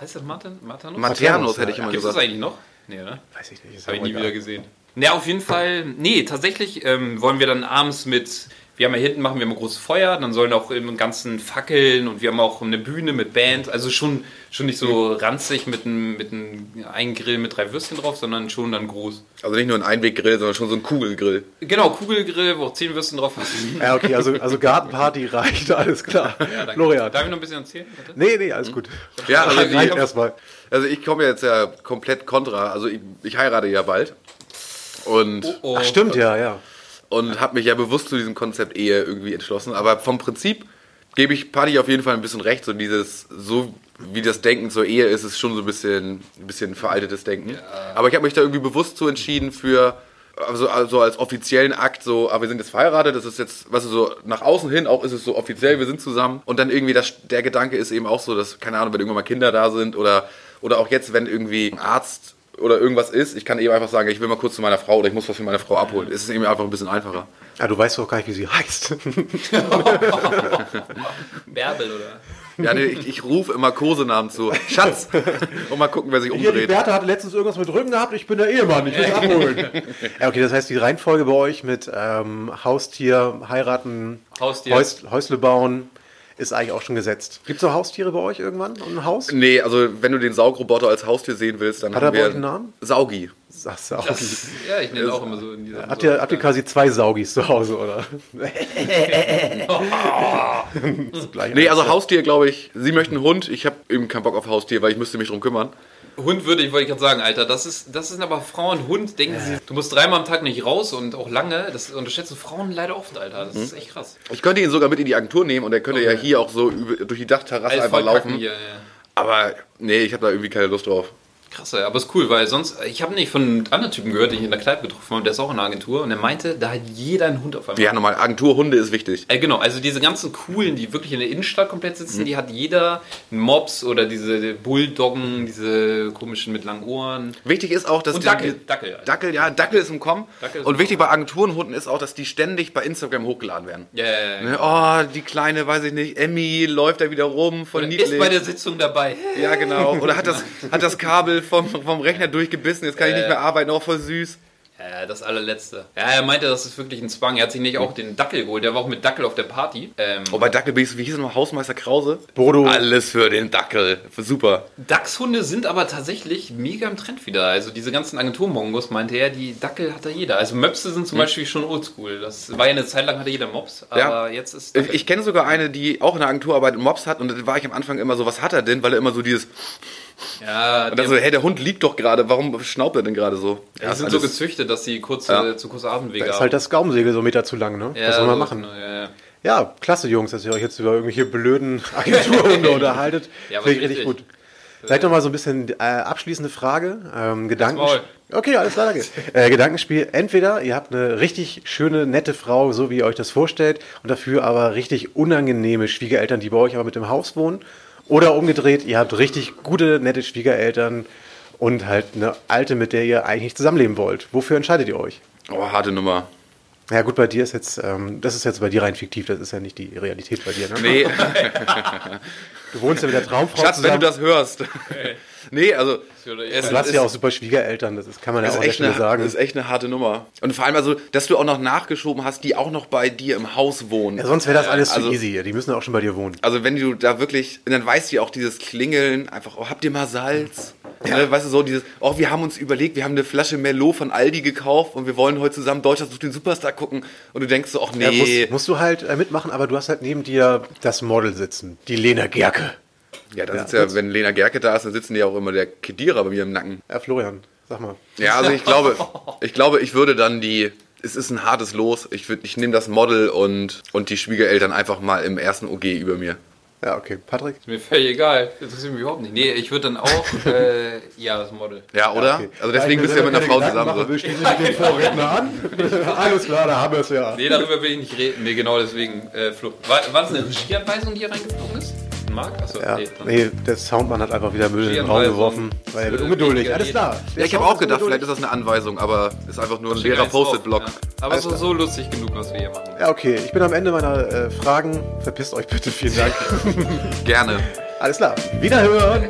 Heißt das Martin, Maternus? Maternus, hätte ja. ich immer Gibt es das gesagt. eigentlich noch? Nee, oder? Weiß ich nicht. Habe ich nie wieder gesehen. Ne, auf jeden Fall, nee, tatsächlich ähm, wollen wir dann abends mit, wir haben ja hinten, machen wir immer großes Feuer, dann sollen auch im ganzen Fackeln und wir haben auch eine Bühne mit Band, also schon, schon nicht so ranzig mit einem mit einem einen Grill mit drei Würstchen drauf, sondern schon dann groß. Also nicht nur ein Einweggrill, sondern schon so ein Kugelgrill. Genau, Kugelgrill, wo auch zehn Würstchen drauf sind. Ja, okay, also, also Gartenparty reicht, alles klar. Ja, danke. Florian. Darf ich noch ein bisschen erzählen? Bitte? Nee, nee, alles gut. Ja, also reicht ich, erstmal. Also ich komme jetzt ja komplett kontra. Also ich, ich heirate ja bald. Und, Oh, Ach, stimmt, ja, ja. und habe mich ja bewusst zu diesem Konzept Ehe irgendwie entschlossen. Aber vom Prinzip gebe ich Party auf jeden Fall ein bisschen recht. So dieses, so wie das Denken zur Ehe ist, ist schon so ein bisschen, ein bisschen veraltetes Denken. Aber ich habe mich da irgendwie bewusst so entschieden für, also, also als offiziellen Akt, so, aber wir sind jetzt verheiratet, das ist jetzt, was weißt du, so nach außen hin auch ist es so offiziell, wir sind zusammen. Und dann irgendwie das, der Gedanke ist eben auch so, dass, keine Ahnung, wenn irgendwann mal Kinder da sind oder, oder auch jetzt, wenn irgendwie ein Arzt oder irgendwas ist, ich kann eben einfach sagen, ich will mal kurz zu meiner Frau oder ich muss was für meine Frau abholen. Es ist eben einfach ein bisschen einfacher. Ah, du weißt doch gar nicht, wie sie heißt. Bärbel, oder? Ja, nee, ich, ich rufe immer Kosenamen zu. Schatz! Und mal gucken, wer sich Hier, die umdreht. Bertha hatte letztens irgendwas mit Rücken gehabt, ich bin der Ehemann, ich will sie abholen. ja, okay, das heißt, die Reihenfolge bei euch mit ähm, Haustier, heiraten, Haustier. Häus, Häusle bauen, ist eigentlich auch schon gesetzt. Gibt es noch Haustiere bei euch irgendwann und ein Haus? Nee, also wenn du den Saugroboter als Haustier sehen willst, dann Hat haben er bei wir euch einen Namen? Saugi. Sagst du auch. Das, ja, ich nenne auch immer so in dieser. Habt ihr, habt ihr quasi zwei Saugis zu Hause, oder? Nee, also Haustier, glaube ich. Sie möchten einen Hund. Ich habe eben keinen Bock auf Haustier, weil ich müsste mich drum kümmern. Hund würde ich, wollte ich gerade sagen, Alter. Das ist, das sind aber Frauen, Hund, denken sie, du musst dreimal am Tag nicht raus und auch lange. Das unterschätzen Frauen leider oft, Alter. Das ist echt krass. Ich könnte ihn sogar mit in die Agentur nehmen und er könnte ja Okay. hier auch so über, durch die Dachterrasse Alles einfach laufen. hier, ja. Aber nee, ich habe da irgendwie keine Lust drauf. Krass, aber ist cool, weil sonst, ich habe nicht von einem anderen Typen gehört, den ich in der Kneipe getroffen habe, der ist auch in der Agentur und der meinte, da hat jeder einen Hund auf einmal. Ja, nochmal, Agenturhunde ist wichtig. Äh, genau, also diese ganzen coolen, die wirklich in der Innenstadt komplett sitzen, die hat jeder Mops oder diese Bulldoggen, diese komischen mit langen Ohren. Wichtig ist auch, dass Und die- Dackel, die- Dackel, Alter. Dackel, ja, Dackel ist im Kommen. Ist und im wichtig bei Agenturenhunden ist auch, dass die ständig bei Instagram hochgeladen werden. Ja, ja. Ne, Oh, die kleine, weiß ich nicht, Emmy läuft da wieder rum, voll Oder niedlich. Ist bei der Sitzung dabei. ja, genau. Oder hat das, hat das Kabel vom, vom Rechner durchgebissen, jetzt kann ich nicht mehr arbeiten, auch voll süß. Ja, das allerletzte. Ja, er meinte, das ist wirklich ein Zwang. Er hat sich nicht auch den Dackel geholt. Der war auch mit Dackel auf der Party. Ähm, Oh, bei Dackel bin ich so, wie hieß es noch, Hausmeister Krause? Bodo. Alles für den Dackel. Super. Dachshunde sind aber tatsächlich mega im Trend wieder. Also diese ganzen Agenturmongos, meinte er, die Dackel hat da jeder. Also Möpse sind zum Beispiel schon oldschool. Das war ja eine Zeit lang hatte jeder Mops, aber Ja. jetzt ist Ich, ich kenne sogar eine, die auch in der Agentur arbeitet Mops hat und da war ich am Anfang immer so, was hat er denn? Weil er immer so dieses, ja, und dann so, hey, der Hund liegt doch gerade, warum schnaubt er denn gerade so? die ist sind so alles- gezüchtet, dass sie kurze, Ja. zu kurze Atemwege Da ist haben. halt das Gaumensegel so Meter zu lang, ne? ja, Was soll man so, machen? genau, Ja, ja. Ja, klasse, Jungs, dass ihr euch jetzt über irgendwelche blöden Agenturhunde unterhaltet. Ja, Finde ich richtig. gut. Vielleicht nochmal so ein bisschen äh, abschließende Frage. Ähm, Gedanken. Okay, alles klar, danke. äh, Gedankenspiel. Entweder ihr habt eine richtig schöne, nette Frau, so wie ihr euch das vorstellt, und dafür aber richtig unangenehme Schwiegereltern, die bei euch aber mit im Haus wohnen. Oder umgedreht, ihr habt richtig gute, nette Schwiegereltern und halt eine alte, mit der ihr eigentlich zusammenleben wollt. Wofür entscheidet ihr euch? Oh, harte Nummer. Ja gut, bei dir ist jetzt, ähm, das ist jetzt bei dir rein fiktiv, das ist ja nicht die Realität bei dir. Ne? Nee, Du wohnst ja mit der Traumfrau Schatz, wenn zusammen. du das hörst. nee, also, es du hast ist- ja auch super Schwiegereltern, das ist, kann man ja auch Stelle eine, sagen. das ist echt eine harte Nummer. Und vor allem also, dass du auch noch nachgeschoben hast, die auch noch bei dir im Haus wohnen. Ja, sonst wäre das alles also- zu easy. Die müssen ja auch schon bei dir wohnen. Also wenn du da wirklich, und dann weißt du ja auch dieses Klingeln, einfach, oh, habt ihr mal Salz? Ne, weißt du, so dieses, oh, wir haben uns überlegt, wir haben eine Flasche Merlot von Aldi gekauft und wir wollen heute zusammen Deutschland sucht den Superstar gucken und du denkst so, ach Ja, nee. musst, musst du halt äh, mitmachen, aber du hast halt neben dir das Model sitzen, die Lena Gerke. Ja, da Ja, sitzt ja, wenn Lena Gerke da ist, dann sitzen die auch immer der Kedierer bei mir im Nacken. Ja, Florian, sag mal. Ja, also ich glaube, ich glaube, ich würde dann die, es ist ein hartes Los, ich, würd- ich nehme das Model und, und die Schwiegereltern einfach mal im ersten OG über mir. Ja, okay. Patrick? Ist mir völlig egal. Interessiert mich überhaupt nicht. Nee, ich würde dann auch, äh, ja, das Model. Ja, oder? Okay. Also deswegen bist du ja mit einer Frau zusammen. So. Wir schließen mit dem Vorredner an. Alles klar, da haben wir es ja. Nee, darüber will ich nicht reden. Nee, genau deswegen, äh, Flo. War, war das eine Regieanweisung, die hier reingeflogen ist? Marc? Achso, Ja, nee, nee, der Soundmann hat einfach wieder Müll in den Raum geworfen, weil er wird Äh, ungeduldig. Alles klar. Ja, ich habe auch gedacht, vielleicht ist das eine Anweisung, aber ist einfach nur ein leerer Post-it-Block. Ja. Aber so, so lustig genug, was wir hier machen. Ja, okay. Ich bin am Ende meiner äh, Fragen. Verpisst euch bitte. Vielen Dank. Gerne. Alles klar. Wiederhören.